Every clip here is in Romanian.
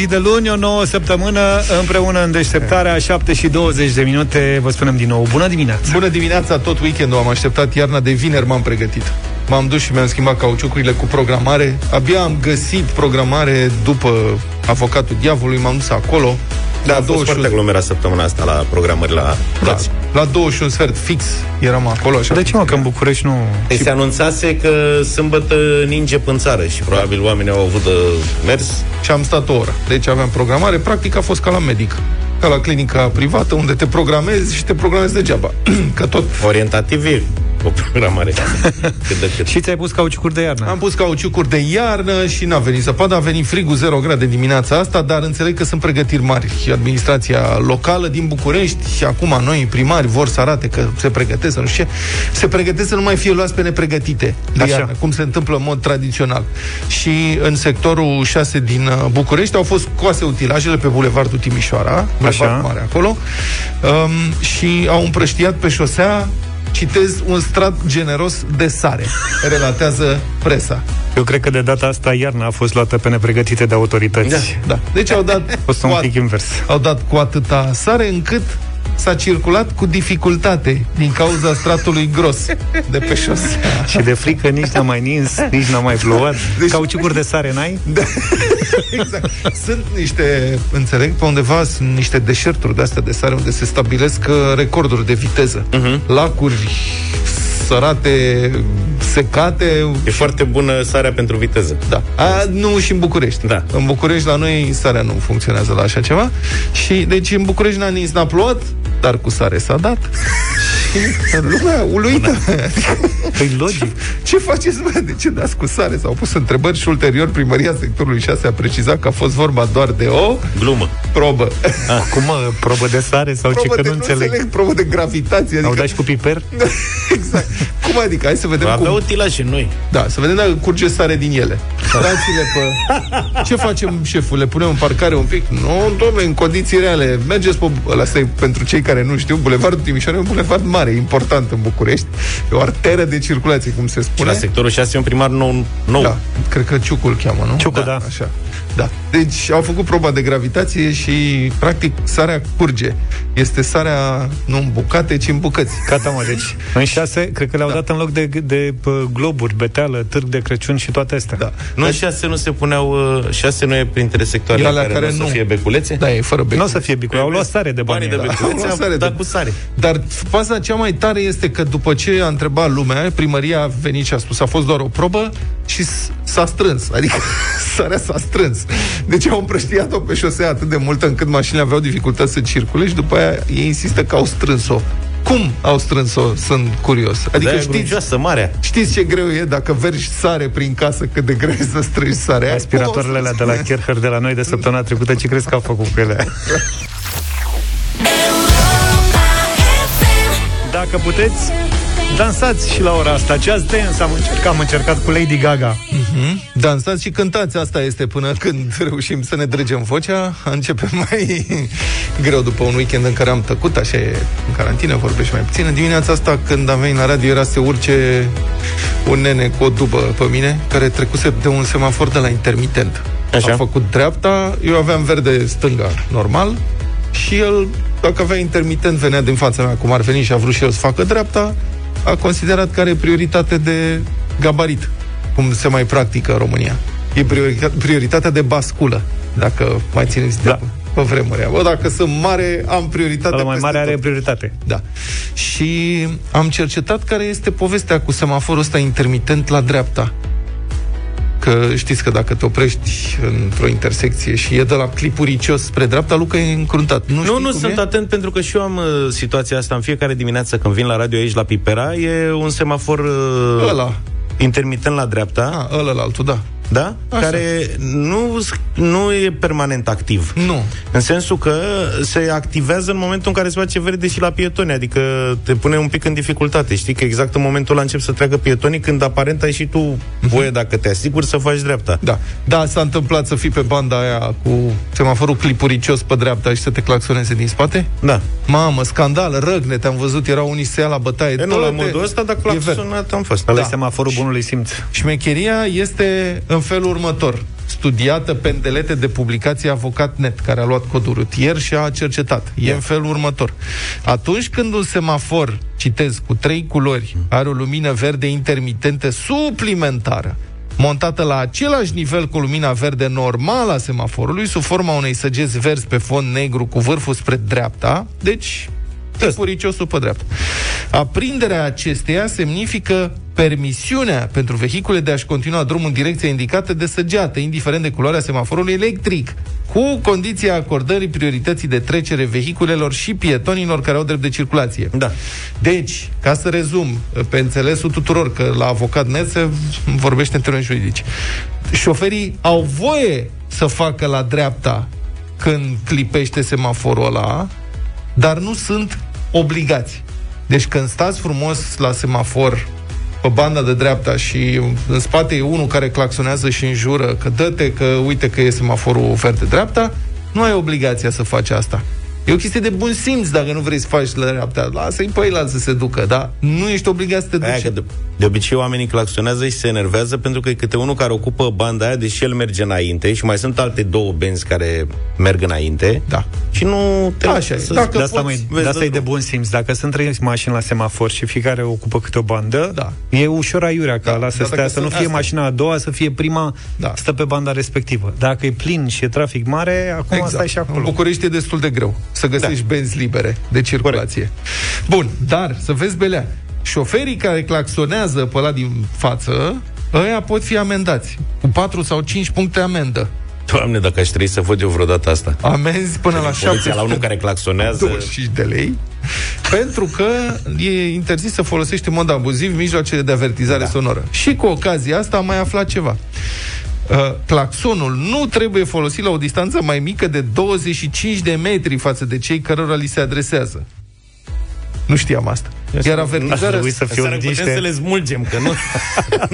zi de luni, o nouă săptămână împreună în deșteptarea 7 și 20 de minute. Vă spunem din nou, bună dimineața! Bună dimineața, tot weekendul am așteptat iarna de vineri m-am pregătit. M-am dus și mi-am schimbat cauciucurile cu programare. Abia am găsit programare după avocatul diavolului, m-am dus acolo. Da, a fost foarte aglomerat săptămâna asta la programări la da, la 21 sfert fix eram acolo. Așa de ce mă, că în București nu... Păi se anunțase că sâmbătă ninge în țară și probabil da. oamenii au avut de mers. Și am stat o oră. Deci aveam programare. Practic a fost ca la medic ca la clinica privată, unde te programezi și te programezi degeaba. că tot... Orientativ e o programare. cât de cât. Și ți-ai pus cauciucuri de iarnă. Am pus cauciucuri de iarnă și n-a venit zăpadă, a venit frigul 0 grade dimineața asta, dar înțeleg că sunt pregătiri mari. Și administrația locală din București și acum noi, primari, vor să arate că se pregătesc, nu știu ce, se pregătesc să nu mai fie luați pe nepregătite de Așa. iarnă, cum se întâmplă în mod tradițional. Și în sectorul 6 din uh, București au fost coase utilajele pe Bulevardul Timișoara, Bulevardul Mare acolo, um, și au împrăștiat pe șosea citez un strat generos de sare, relatează presa. Eu cred că de data asta iarna a fost luată pe nepregătite de autorități. Da, da. Deci au dat... A fost un pic invers. Au dat cu atâta sare încât s-a circulat cu dificultate din cauza stratului gros de pe șosea. Și de frică nici n-a mai nins, nici n-a mai plouat. Deci... Cauciucuri de sare n-ai? Da. exact. Sunt niște, înțeleg, pe undeva sunt niște deșerturi de astea de sare unde se stabilesc uh, recorduri de viteză. Uh-huh. Lacuri sărate, secate. E și... foarte bună sarea pentru viteză. Da. A, nu și în București. Da. În București la noi sarea nu funcționează la așa ceva. Și deci în București n-a nins, n-a plouat, dar cu sare s-a dat. Și lumea uluită. Păi logic. Ce faceți, bă? De ce dați cu sare? S-au pus întrebări și ulterior primăria sectorului 6 a precizat că a fost vorba doar de o... Glumă. Probă. Ah, cum mă? Probă de sare sau probă ce? Că nu înțeleg. înțeleg. Probă de gravitație. Adică... Au dat și cu piper? exact. Cum adică? Hai să vedem Va cum... avea utilaje noi. Da, să vedem dacă curge sare din ele. Dați-le pe... Ce facem, șeful? Le punem în parcare un pic? Nu, domnule, în condiții reale. Mergeți pe... Asta e pentru cei care nu știu. Bulevardul Timișoara e un bulevard mare, important în București. E o arteră de circulație, cum se spune. Și la sectorul 6 e un primar nou. nou. Da, cred că Ciucul îl cheamă, nu? Ciucul, da. da. Așa. Da. Deci au făcut proba de gravitație și, practic, sarea curge. Este sarea nu în bucate, ci în bucăți. Gata, mă, deci în șase, cred că le-au da. dat în loc de, de, de globuri, beteală, târg de Crăciun și toate astea. Da. Nu deci, șase nu se puneau, uh, șase nu e printre sectoarele care, care nu, nu să fie beculețe? Da, e fără beculețe. Nu o să fie beculețe, au luat sare de bani. de beculețe, da, sare, da, cu sare. Dar faza cea mai tare este că după ce a întrebat lumea, primăria a venit și a spus, a fost doar o probă și s-a strâns. Adică sarea s-a strâns. Deci au împrăștiat-o pe șosea atât de mult încât mașinile aveau dificultăți să circule și după aia ei insistă că au strâns-o. Cum au strâns-o? Sunt curios. Adică de știți, marea. știți ce greu e dacă vergi sare prin casă, cât de greu e să strângi sare. Aspiratoarele alea de la Kercher de la noi de săptămâna trecută, ce crezi că au făcut cu ele? Dacă puteți, Dansați și la ora asta. Just Dance am încercat, am încercat cu Lady Gaga. Mm-hmm. Dansați și cântați. Asta este până când reușim să ne dregem vocea. Începe mai greu după un weekend în care am tăcut, așa e, în carantină, vorbești mai puțin. În dimineața asta, când am venit la radio, era să se urce un nene cu o dubă pe mine, care trecuse de un semafor de la intermitent. Așa. A făcut dreapta, eu aveam verde stânga, normal, și el, dacă avea intermitent, venea din fața mea, cum ar veni și a vrut și el să facă dreapta, a considerat că are prioritate de gabarit, cum se mai practică în România. E prioritatea de basculă, dacă mai țineți da. de pe vremuri. Bă, dacă sunt mare, am prioritate. La mai mare tot. are prioritate. Da. Și am cercetat care este povestea cu semaforul ăsta intermitent la dreapta că știți că dacă te oprești într-o intersecție și e de la clipuricios spre dreapta, Luca e încruntat. Nu, nu, nu sunt e? atent pentru că și eu am uh, situația asta în fiecare dimineață când vin la radio aici la Pipera, e un semafor uh, ăla. Intermitent la dreapta. Ah, ăla la altul, da da? Așa. care nu, nu e permanent activ. Nu. În sensul că se activează în momentul în care se face verde și la pietoni, adică te pune un pic în dificultate. Știi că exact în momentul ăla încep să treacă pietonii când aparent ai și tu uh-huh. voie, dacă te asiguri, să faci dreapta. Da. Da, s-a întâmplat să fii pe banda aia cu semaforul clipuricios pe dreapta și să te claxoneze din spate? Da. Mamă, scandal, răgne, te-am văzut, erau unii se ia la bătaie. E, nu la modul ăsta, dar claxonat am fost. Ăla da. e semaforul bunului simț. Șmecheria este în felul următor. studiată pendelete de publicație Avocat.net, care a luat codul rutier și a cercetat. E în felul următor. Atunci când un semafor, citez, cu trei culori, are o lumină verde intermitentă suplimentară, montată la același nivel cu lumina verde normală a semaforului, sub forma unei săgeți verzi pe fond negru cu vârful spre dreapta, deci tipuriciosul pe dreapta. Aprinderea acesteia semnifică permisiunea pentru vehicule de a-și continua drumul în direcția indicată de săgeată, indiferent de culoarea semaforului electric, cu condiția acordării priorității de trecere vehiculelor și pietonilor care au drept de circulație. Da. Deci, ca să rezum, pe înțelesul tuturor, că la avocat net se vorbește în termeni juridici, șoferii au voie să facă la dreapta când clipește semaforul ăla, dar nu sunt obligați. Deci când stați frumos la semafor pe banda de dreapta și în spate e unul care claxonează și înjură că dă-te, că uite că e semaforul verde-dreapta, nu ai obligația să faci asta. E o chestie de bun simț dacă nu vrei să faci la dreapta. Lasă-i pe el să se ducă, dar nu ești obligat să te duci. Aia că de, de obicei oamenii claxonează și se enervează pentru că e câte unul care ocupă banda aia, deși el merge înainte și mai sunt alte două benzi care merg înainte. Da. Și nu te Da, așa e. să Dacă De asta, poți, mai, de asta e de bun simț. Dacă sunt trei mașini la semafor și fiecare ocupă câte o bandă, Da. e ușor aiurea ca Da, la să dar stea, dacă să nu sunt fie astea. mașina a doua, să fie prima, Da. stă pe banda respectivă. Dacă e plin și e trafic mare, acum Exact. stai și În acolo. București e destul de greu să găsești da. benzi libere de circulație. Bun, dar să vezi belea. Șoferii care claxonează pe ăla din față, ăia pot fi amendați cu 4 sau 5 puncte amendă. Doamne, dacă aș trebui să văd eu vreodată asta. Amenzi până la Poliția 7 la unul care claxonează 25 de lei pentru că e interzis să folosești în mod abuziv mijloacele de avertizare da. sonoră. Și cu ocazia asta am mai aflat ceva. Uh, claxonul nu trebuie folosit la o distanță mai mică de 25 de metri față de cei cărora li se adresează. Nu știam asta. Iar Ar avertizarea, trebui să fie Să ne putem niște... să le smulgem, că nu...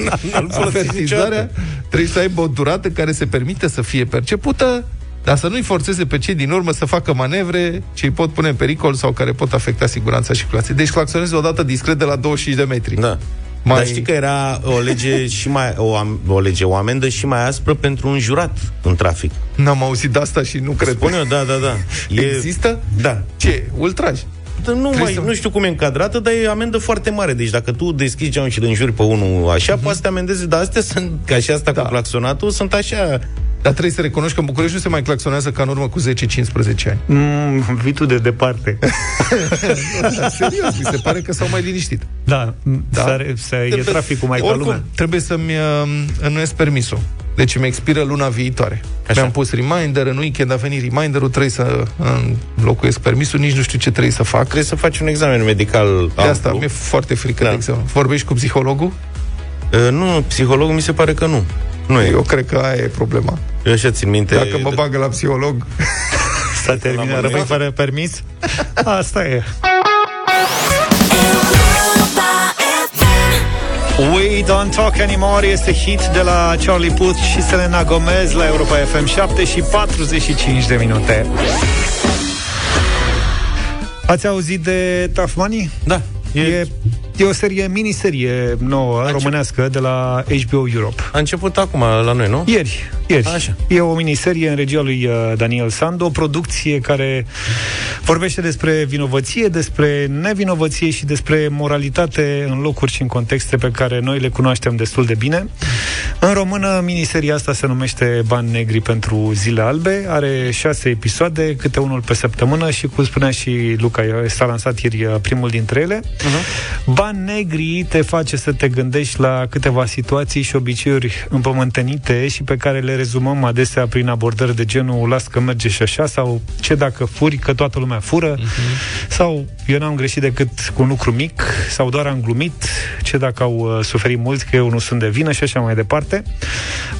nu-l folosim avertizarea niciodată. trebuie să aibă o durată care se permite să fie percepută, dar să nu-i forțeze pe cei din urmă să facă manevre ce îi pot pune în pericol sau care pot afecta siguranța circulației. Deci claxonezi odată discret de la 25 de metri. Da. Mai- Mai... Dar știi că era o lege și mai o, am, o lege, o amendă și mai aspră pentru un jurat în trafic. N-am auzit de asta și nu cred. Spun eu, da, da, da. Există? Da. Ce? Ultraj. Dar Nu, mai, să- nu știu cum e încadrată, dar e amendă foarte mare. Deci dacă tu deschizi geamul și îl înjuri pe unul așa, uh-huh. poate să te amendeze. Dar astea sunt, ca și asta Da. cu claxonatul, sunt așa... Dar trebuie să recunoști că în București nu se mai claxonează ca în urmă cu 10-15 ani. Mm, vii tu de departe. Da, serios, mi se pare că s-au mai liniștit. Da, Da. da. Să, să e traficul mai ca Oricum, lumea. trebuie să-mi uh, înnoiesc permisul. Deci îmi expiră luna viitoare. Așa. Mi-am pus reminder, în weekend a venit reminderul, trebuie să înlocuiesc permisul, nici nu știu ce trebuie să fac. Trebuie să faci un examen medical De asta amplu. mi-e foarte frică Da. de examen. Vorbești cu psihologul? Uh, nu, psihologul mi se pare că nu. Nu e. Eu cred că aia e problema. Eu așa țin minte... Dacă mă bagă la psiholog, S-a terminat, rămâi fără permis? Asta e. We Don't Talk Anymore este hit de la Charlie Puth și Selena Gomez la Europa FM 7 și 45 de minute. Ați auzit de Tough Money? Da. E, e o serie, miniserie nouă, ce- românească, de la HBO Europe. A început acum la noi, nu? Ieri, ieri. Așa. E o miniserie în regia lui uh, Daniel Sandu, o producție care vorbește despre vinovăție, despre nevinovăție și despre moralitate în locuri și în contexte pe care noi le cunoaștem destul de bine. În română, miniseria asta se numește Bani Negri pentru Zile Albe, are șase episoade, câte unul pe săptămână și, cum spunea și Luca, s-a lansat ieri uh, primul dintre ele. Uh-huh. Bani Negri te face să te gândești la câteva situații și obiceiuri împământenite și pe care le rezumăm adesea prin abordări de genul las că merge și așa sau ce dacă furi, că toată lumea fură uh-huh. sau eu n-am greșit decât cu un lucru mic sau doar am glumit, ce dacă au uh, suferit mulți, că eu nu sunt de vină și așa mai departe.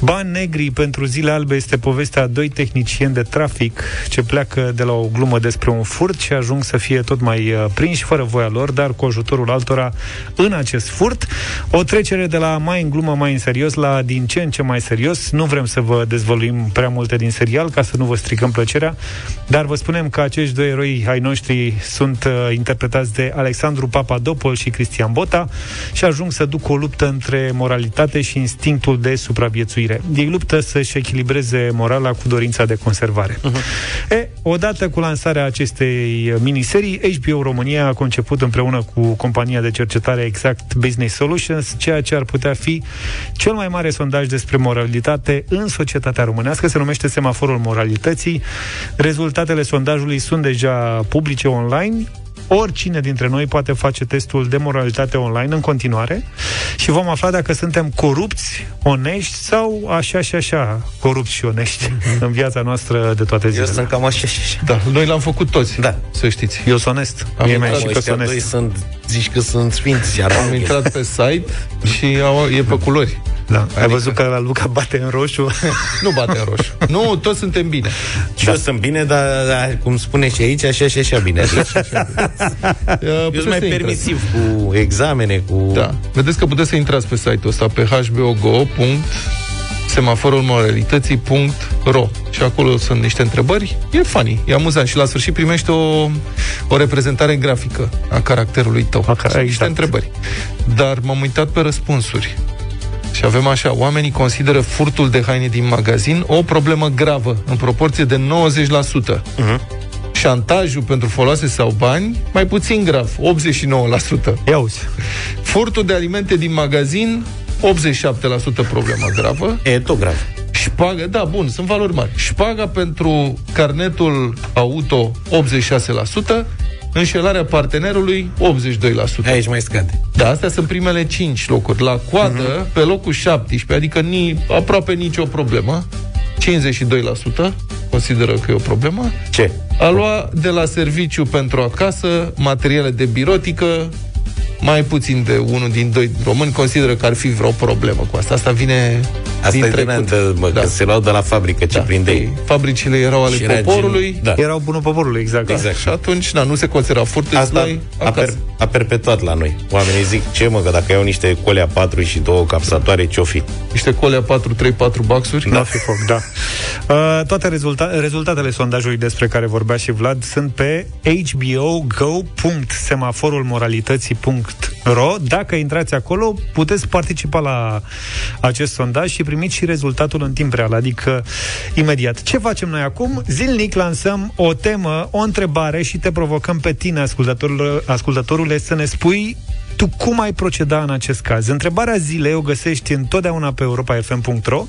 Bani negri pentru zile albe este povestea a doi tehnicieni de trafic ce pleacă de la o glumă despre un furt și ajung să fie tot mai uh, prinși fără voia lor, dar cu ajutorul altora în acest furt. O trecere de la mai în glumă, mai în serios, la din ce în ce mai serios. Nu vrem să vă dezvăluim prea multe din serial ca să nu vă stricăm plăcerea, dar vă spunem că acești doi eroi ai noștri sunt uh, interpretați de Alexandru Papadopol și Cristian Bota, și ajung să ducă o luptă între moralitate și instinctul de supraviețuire. Ei luptă să-și echilibreze morala cu dorința de conservare. Uh-huh. E, odată cu lansarea acestei miniserii, HBO România a conceput împreună cu compania de cercetare Exact Business Solutions ceea ce ar putea fi cel mai mare sondaj despre moralitate în societatea românească. Se numește Semaforul Moralității. Rezultatele sondajului sunt deja publice online oricine dintre noi poate face testul de moralitate online în continuare și vom afla dacă suntem corupți, onești sau așa și așa corupți și onești mm-hmm. în viața noastră de toate zilele. Eu sunt cam așa și așa. Da, noi l-am făcut toți, da. să știți. Eu sunt onest. Am Mie și că sunt onest. sunt, zici că sunt sfinți. Iar am intrat pe site și au, e pe culori. Da. Adică... Ai văzut că la Luca bate în roșu? nu bate în roșu. Nu, toți suntem bine. Și da. eu sunt bine, dar, dar cum spune și aici, așa și așa bine. eu sunt mai permisiv cu examene, cu... Da. Vedeți că puteți să intrați pe site-ul ăsta pe hbogo semaforul moralității.ro și acolo sunt niște întrebări. E funny, e amuzant și la sfârșit primește o, o reprezentare grafică a caracterului tău. A, exact. niște întrebări. Dar m-am uitat pe răspunsuri. Și avem așa, oamenii consideră furtul de haine din magazin o problemă gravă, în proporție de 90%. Uh-huh. Mhm. Șantajul pentru foloase sau bani, mai puțin grav, 89%. Iauzi. Furtul de alimente din magazin, 87% problemă gravă. E tot grav. Șpagă, da, bun, sunt valori mari. Șpaga pentru carnetul auto, 86%, înșelarea partenerului 82%. Aici mai scade. Da, astea sunt primele 5 locuri. La coadă, uh-huh. pe locul 17, adică ni, aproape nicio problemă, 52% consideră că e o problemă. Ce? A lua de la serviciu pentru acasă, materiale de birotică, mai puțin de unul din doi români consideră că ar fi vreo problemă cu asta. Asta vine Asta din e trecut. Mă, da. că se luau de la fabrică ce da. prindei. Fabricile erau ale și poporului. Gen... Da. Erau bunul poporului, exact. Da. exact. Și atunci, na, nu se considera furt, Asta a, per, a perpetuat la noi. Oamenii zic, ce mă, că dacă iau niște colea 4 și două capsatoare, ce-o fi? Niște colea 4, 3, 4 baxuri? Da, fi foc, da. Uh, toate rezulta- rezultatele sondajului despre care vorbea și Vlad sunt pe hbogo.semaforulmoralității.ro Dacă intrați acolo, puteți participa la acest sondaj și primiți și rezultatul în timp real, adică imediat. Ce facem noi acum? Zilnic lansăm o temă, o întrebare și te provocăm pe tine, ascultătorul, ascultătorule, să ne spui tu cum ai proceda în acest caz? Întrebarea zilei o găsești întotdeauna pe europa.fm.ro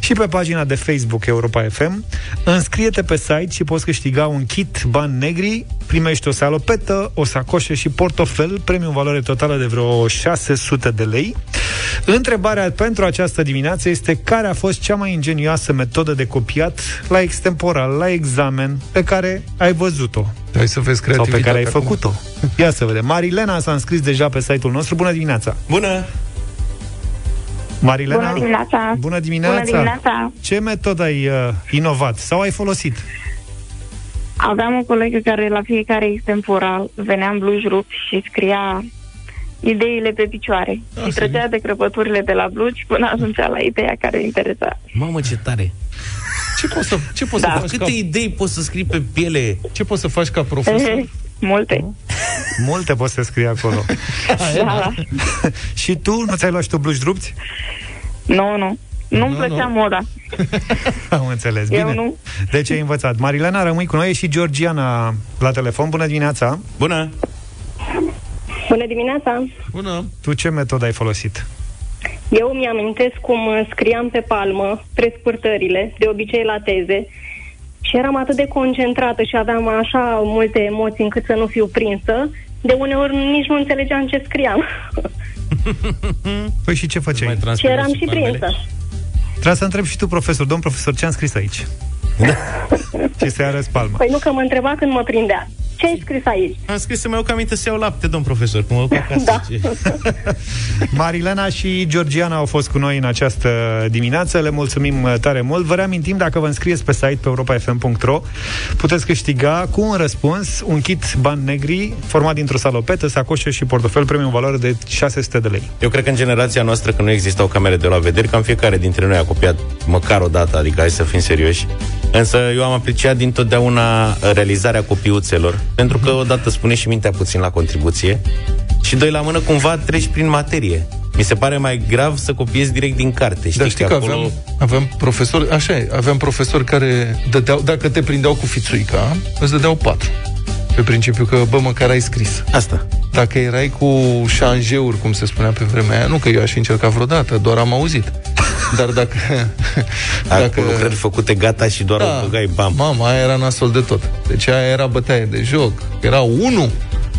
și pe pagina de Facebook Europa FM. Înscrie-te pe site și poți câștiga un kit bani negri, primești o salopetă, o sacoșă și portofel, premiu în valoare totală de vreo 600 de lei. Întrebarea pentru această dimineață este care a fost cea mai ingenioasă metodă de copiat la extemporal, la examen, pe care ai văzut-o? Hai să vezi Sau pe care ai făcut-o. Ia să vedem. Marilena s-a înscris deja pe site-ul nostru. Bună dimineața! Bună! Marilena, bună dimineața! Bună dimineața! Bună dimineața. Ce metodă ai uh, inovat sau ai folosit? Aveam o colegă care la fiecare extemporal venea în blugi rupt și scria ideile pe picioare. A, și trăgea de crăpăturile de la blugi până ajungea la ideea care îi interesa. Mamă, ce tare! Ce poți să, ce poți da. să faci Câte ca... idei poți să scrii pe piele? Ce poți să faci ca profesor? Eh, multe. Multe poți să scrii acolo. da. și tu nu ți-ai luat și tu blugi rupți? Nu, nu. Nu-mi no, plăcea no. moda. Am înțeles. Bine. Eu nu. Deci ai învățat. Marilena, rămâi cu noi și Georgiana la telefon. Bună dimineața! Bună! Bună dimineața! Bună! Tu ce metodă ai folosit? Eu mi-amintesc cum scriam pe palmă prescurtările, de obicei la teze, și eram atât de concentrată și aveam așa multe emoții încât să nu fiu prinsă, de uneori nici nu înțelegeam ce scriam. Păi și ce făceai? Și eram și prinsă. Trebuie să întreb și tu, profesor. Domn profesor, ce am scris aici? Da. și să-i arăți palma. Păi nu că mă întreba când mă prindea. Ce ai scris aici? Am scris să-mi iau aminte să iau lapte, domn profesor, cum mă acasă. da. Marilena și Georgiana au fost cu noi în această dimineață. Le mulțumim uh, tare mult. Vă reamintim, dacă vă înscrieți pe site pe europa.fm.ro, puteți câștiga cu un răspuns un kit bani negri format dintr-o salopetă, sacoșă și portofel premium în valoare de 600 de lei. Eu cred că în generația noastră, când nu existau camere de la vedere, cam fiecare dintre noi a copiat măcar o dată, adică hai să fim serioși, Însă eu am apreciat dintotdeauna realizarea copiuțelor, pentru că odată spune și mintea puțin la contribuție și doi la mână cumva treci prin materie. Mi se pare mai grav să copiezi direct din carte. Știi, Dar știi că, acolo... aveam, aveam profesori, așa e, aveam profesori care dădeau, dacă te prindeau cu fițuica, îți dădeau patru. Pe principiu că, bă, măcar ai scris. Asta. Dacă erai cu șanjeuri, cum se spunea pe vremea aia, nu că eu aș fi încercat vreodată, doar am auzit. Dar dacă... dacă... Cu lucrări făcute gata și doar da, o băgai, bam. Mama, aia era nasol de tot. Deci aia era bătaie de joc. Era unu,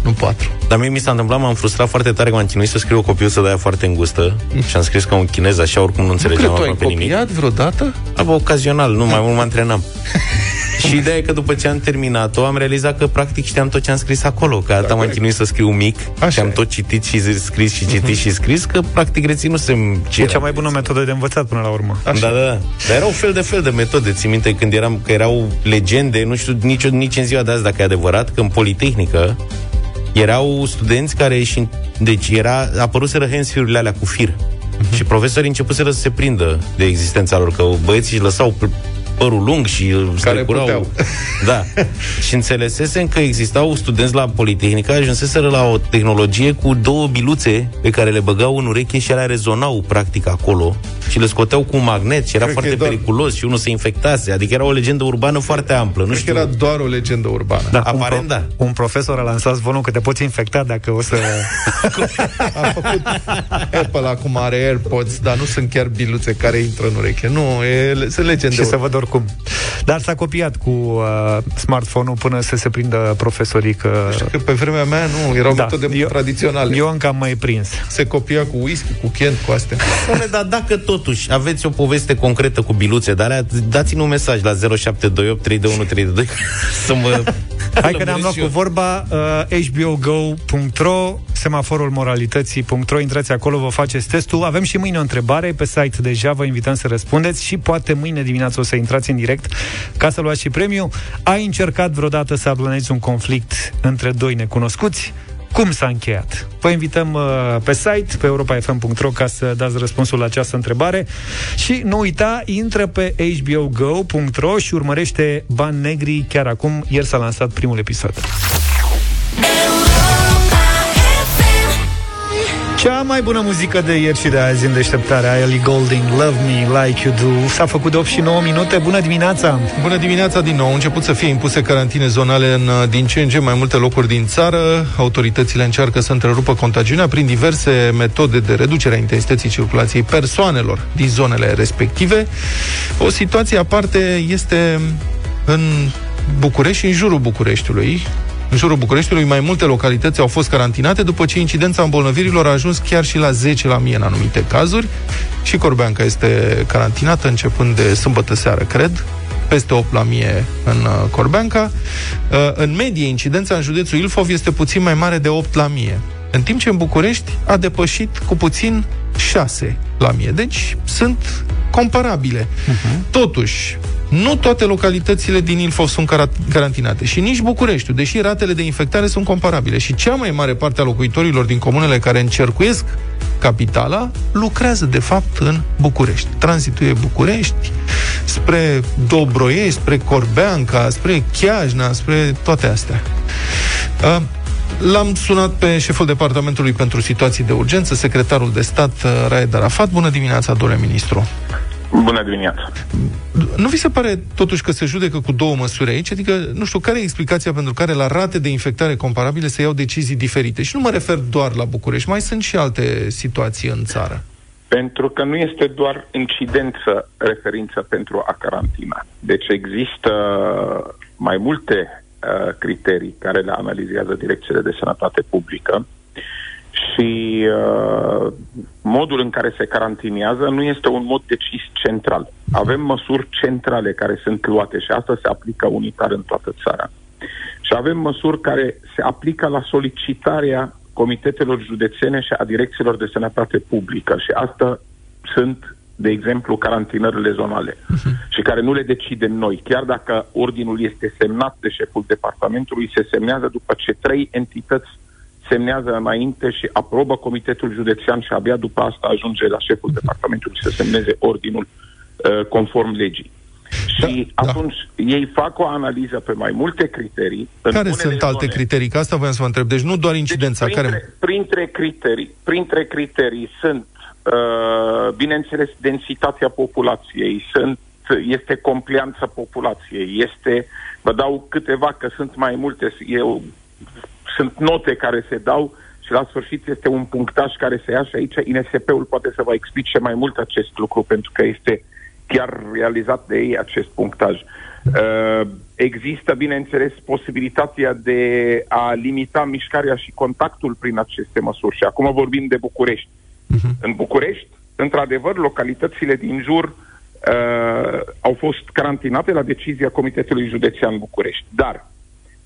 nu patru. Dar mie mi s-a întâmplat, m-am frustrat foarte tare că m-am chinuit să scriu o copiuță de aia foarte îngustă și am scris ca un chinez, așa oricum nu înțelegeam nu aproape nimic. Nu vreodată? Abă, ocazional, nu, mai mult mă antrenam. și ideea e că după ce am terminat-o, am realizat că practic știam tot ce am scris acolo, că atât m-am chinuit să scriu mic Așa și am tot citit și scris și citit uh-huh. și scris, că practic reținusem ce E cea mai bună metodă de învățat până la urmă. Așa. Da, da, da. Dar erau fel de fel de metode. Ți minte când eram, că erau legende, nu știu nici, nici în ziua de azi dacă e adevărat, că în Politehnică erau studenți care și deci era apăruseră hands alea cu fir. Uh-huh. Și profesorii începuseră să se prindă de existența lor, că băieții își lăsau părul lung și îl strecurau. Da. și înțelesesem că existau studenți la Politehnică, ajunseseră la o tehnologie cu două biluțe pe care le băgau în ureche și ele rezonau practic acolo și le scoteau cu un magnet și era Cred foarte doar... periculos și unul se infectase. Adică era o legendă urbană foarte amplă. Nu știu. era doar o legendă urbană. Da, Aparent, un, pro- da. un profesor a lansat zvonul că te poți infecta dacă o să... a făcut Apple acum are AirPods, dar nu sunt chiar biluțe care intră în ureche. Nu, e, sunt legende. Și să văd oricum. Dar s-a copiat cu uh, smartphone-ul până să se prindă profesorii că... Știu că pe vremea mea nu, erau da, metode eu, tradiționale. Eu încă am mai prins. Se copia cu whisky, cu Kent, cu astea. Doamne, dar dacă totuși aveți o poveste concretă cu biluțe, dar dați-mi un mesaj la 0728 321 să mă... Hai că ne-am luat cu vorba uh, hbogo.ro semaforul moralității.ro Intrați acolo, vă faceți testul. Avem și mâine o întrebare pe site deja, vă invităm să răspundeți și poate mâine dimineață o să intrați în direct ca să luați și premiu. Ai încercat vreodată să aplanezi un conflict între doi necunoscuți? Cum s-a încheiat? Vă invităm uh, pe site, pe europafm.ro ca să dați răspunsul la această întrebare și nu uita, intră pe hbogo.ro și urmărește Bani Negri chiar acum. Ieri s-a lansat primul episod. Cea mai bună muzică de ieri și de azi în deșteptarea Ellie Golding, Love Me Like You Do. S-a făcut de 8 și 9 minute, bună dimineața! Bună dimineața din nou, început să fie impuse carantine zonale în uh, din ce în ce mai multe locuri din țară. Autoritățile încearcă să întrerupă contagiunea prin diverse metode de reducere a intensității circulației persoanelor din zonele respective. O situație aparte este în București și în jurul Bucureștiului în jurul Bucureștiului, mai multe localități au fost carantinate după ce incidența îmbolnăvirilor a ajuns chiar și la 10 la mie în anumite cazuri și Corbeanca este carantinată începând de sâmbătă seară, cred, peste 8 la mie în uh, Corbeanca. Uh, în medie, incidența în județul Ilfov este puțin mai mare de 8 la mie. În timp ce în București a depășit cu puțin 6 la mie. Deci sunt comparabile. Uh-huh. Totuși, nu toate localitățile din Ilfov sunt carantinate și nici Bucureștiul, deși ratele de infectare sunt comparabile. Și cea mai mare parte a locuitorilor din comunele care încercuiesc capitala lucrează, de fapt, în București. Tranzitul e București, spre Dobroiești, spre Corbeanca, spre Chiajna, spre toate astea. L-am sunat pe șeful Departamentului pentru Situații de Urgență, secretarul de stat Raed Arafat. Bună dimineața, domnule ministru! Bună dimineața! Nu vi se pare totuși că se judecă cu două măsuri aici? Adică, nu știu, care e explicația pentru care la rate de infectare comparabile se iau decizii diferite? Și nu mă refer doar la București, mai sunt și alte situații în țară. Pentru că nu este doar incidență referință pentru a carantina. Deci există mai multe uh, criterii care le analizează direcțiile de sănătate publică și uh, modul în care se carantinează nu este un mod decis central. Avem măsuri centrale care sunt luate și asta se aplică unitar în toată țara. Și avem măsuri care se aplică la solicitarea comitetelor județene și a direcțiilor de sănătate publică și asta sunt, de exemplu, carantinările zonale uh-huh. și care nu le decidem noi. Chiar dacă ordinul este semnat de șeful departamentului, se semnează după ce trei entități semnează înainte și aprobă Comitetul Județean și abia după asta ajunge la șeful departamentului să semneze ordinul uh, conform legii. Și da, atunci da. ei fac o analiză pe mai multe criterii. Care sunt alte zone. criterii? Că asta voiam să vă întreb. Deci nu doar incidența. Deci, printre, care... printre, criterii, printre criterii sunt, uh, bineînțeles, densitatea populației, sunt este complianța populației, este, vă dau câteva că sunt mai multe, eu, sunt note care se dau și la sfârșit este un punctaj care se ia și aici INSP-ul poate să vă explice mai mult acest lucru pentru că este chiar realizat de ei acest punctaj. Uh, există, bineînțeles, posibilitatea de a limita mișcarea și contactul prin aceste măsuri. Și acum vorbim de București. Uh-huh. În București, într-adevăr, localitățile din jur uh, au fost carantinate la decizia Comitetului Județean București. Dar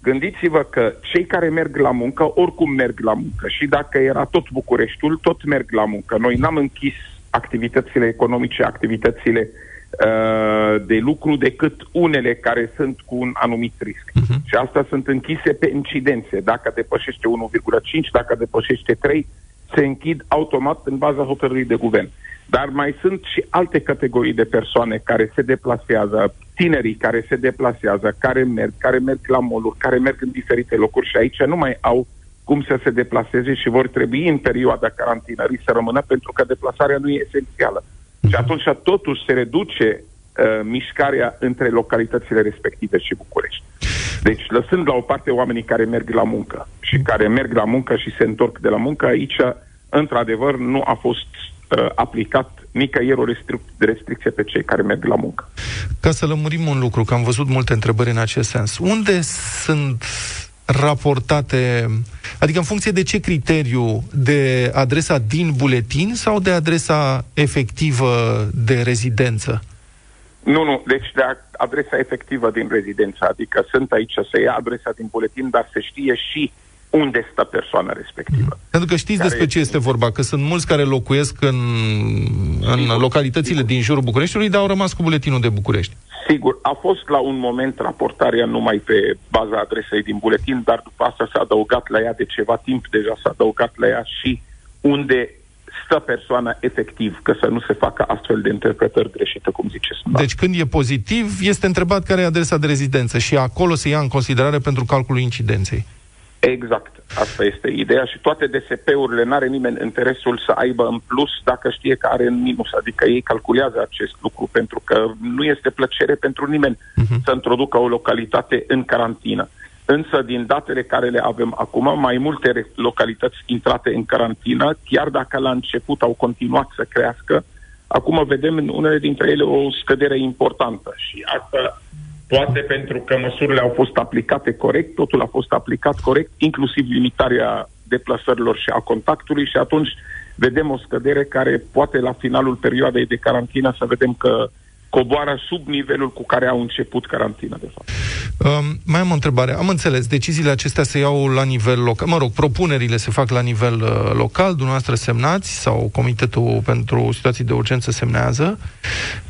gândiți-vă că cei care merg la muncă, oricum merg la muncă. Și dacă era tot Bucureștiul, tot merg la muncă. Noi n-am închis activitățile economice, activitățile uh, de lucru decât unele care sunt cu un anumit risc. Uh-huh. Și astea sunt închise pe incidențe. Dacă depășește 1,5, dacă depășește 3, se închid automat în baza hotărârii de guvern. Dar mai sunt și alte categorii de persoane care se deplasează, tinerii care se deplasează, care merg, care merg la moluri, care merg în diferite locuri și aici nu mai au cum să se deplaseze și vor trebui în perioada carantinării să rămână pentru că deplasarea nu e esențială. Și atunci totuși se reduce uh, mișcarea între localitățile respective și București. Deci, lăsând la o parte oamenii care merg la muncă și care merg la muncă și se întorc de la muncă, aici, într-adevăr, nu a fost uh, aplicat nicăieri o restric- restricție pe cei care merg la muncă. Ca să lămurim un lucru, că am văzut multe întrebări în acest sens. Unde sunt raportate, adică în funcție de ce criteriu, de adresa din buletin sau de adresa efectivă de rezidență? Nu, nu, deci de adresa efectivă din rezidență, adică sunt aici să ia adresa din buletin, dar se știe și unde stă persoana respectivă. Pentru că știți despre ce este vorba, că sunt mulți care locuiesc în, în sigur, localitățile sigur. din jurul Bucureștiului, dar au rămas cu buletinul de București. Sigur, a fost la un moment raportarea numai pe baza adresei din buletin, dar după asta s-a adăugat la ea de ceva timp, deja s-a adăugat la ea și unde stă persoana efectiv, că să nu se facă astfel de interpretări greșite, cum ziceți. Deci când e pozitiv, este întrebat care e adresa de rezidență și acolo se ia în considerare pentru calculul incidenței. Exact. Asta este ideea și toate DSP-urile, n-are nimeni interesul să aibă în plus dacă știe că are în minus. Adică ei calculează acest lucru pentru că nu este plăcere pentru nimeni uh-huh. să introducă o localitate în carantină. Însă, din datele care le avem acum, mai multe localități intrate în carantină, chiar dacă la început au continuat să crească, acum vedem în unele dintre ele o scădere importantă. Și asta Poate pentru că măsurile au fost aplicate corect, totul a fost aplicat corect, inclusiv limitarea deplasărilor și a contactului și atunci vedem o scădere care poate la finalul perioadei de carantină să vedem că coboară sub nivelul cu care au început carantina, de fapt. Um, mai am o întrebare. Am înțeles, deciziile acestea se iau la nivel local, mă rog, propunerile se fac la nivel uh, local, dumneavoastră semnați sau Comitetul pentru Situații de Urgență semnează?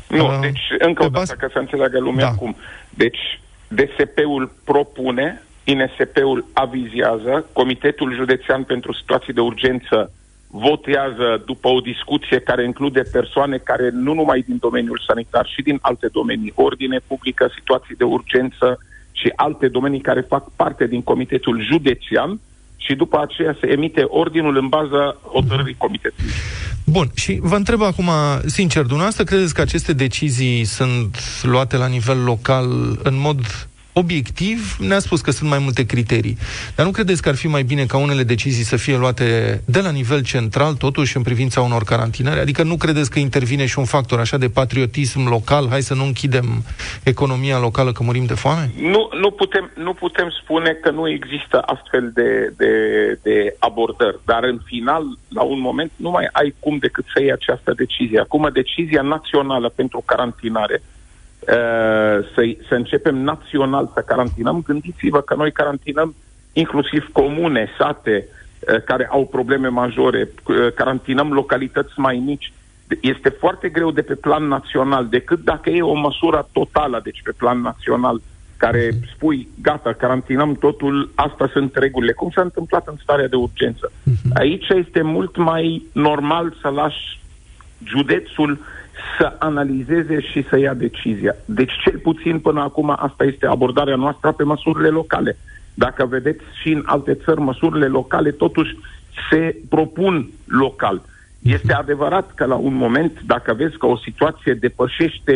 Nu, uh, deci, încă o dată, bas... ca să înțeleagă lumea da. cum. Deci, DSP-ul propune, INSP-ul avizează, Comitetul Județean pentru Situații de Urgență votează după o discuție care include persoane care nu numai din domeniul sanitar, și din alte domenii, ordine publică, situații de urgență și alte domenii care fac parte din Comitetul Județean și după aceea se emite ordinul în baza hotărârii comitetului. Bun, și vă întreb acum, sincer, dumneavoastră credeți că aceste decizii sunt luate la nivel local în mod obiectiv, ne-a spus că sunt mai multe criterii. Dar nu credeți că ar fi mai bine ca unele decizii să fie luate de la nivel central, totuși, în privința unor carantinări? Adică nu credeți că intervine și un factor așa de patriotism local? Hai să nu închidem economia locală că murim de foame? Nu, nu, putem, nu putem spune că nu există astfel de, de, de abordări, dar în final, la un moment, nu mai ai cum decât să iei această decizie. Acum, decizia națională pentru carantinare Uh, să, să începem național să carantinăm, gândiți-vă că noi carantinăm inclusiv comune, sate uh, care au probleme majore, uh, carantinăm localități mai mici. Este foarte greu de pe plan național, decât dacă e o măsură totală, deci pe plan național, care spui, gata, carantinăm totul, astea sunt regulile. Cum s-a întâmplat în starea de urgență? Mhm. Aici este mult mai normal să lași județul să analizeze și să ia decizia. Deci, cel puțin până acum, asta este abordarea noastră pe măsurile locale. Dacă vedeți și în alte țări, măsurile locale totuși se propun local. Este adevărat că la un moment, dacă vezi că o situație depășește,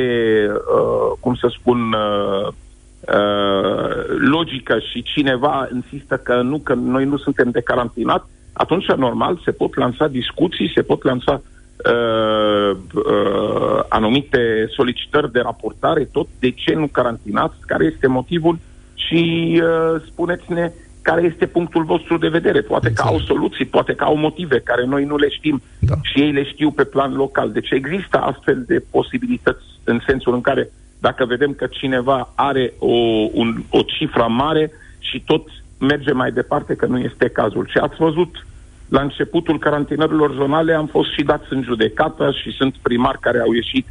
uh, cum să spun, uh, uh, logică și cineva insistă că nu, că noi nu suntem de carantinat, atunci, normal, se pot lansa discuții, se pot lansa uh, uh, anumite solicitări de raportare, tot de ce nu carantinați, care este motivul și uh, spuneți-ne care este punctul vostru de vedere. Poate Înțeleg. că au soluții, poate că au motive care noi nu le știm da. și ei le știu pe plan local. Deci există astfel de posibilități în sensul în care dacă vedem că cineva are o, un, o cifră mare și tot merge mai departe, că nu este cazul. Și ați văzut, la începutul carantinărilor zonale am fost și dați în judecată și sunt primari care au ieșit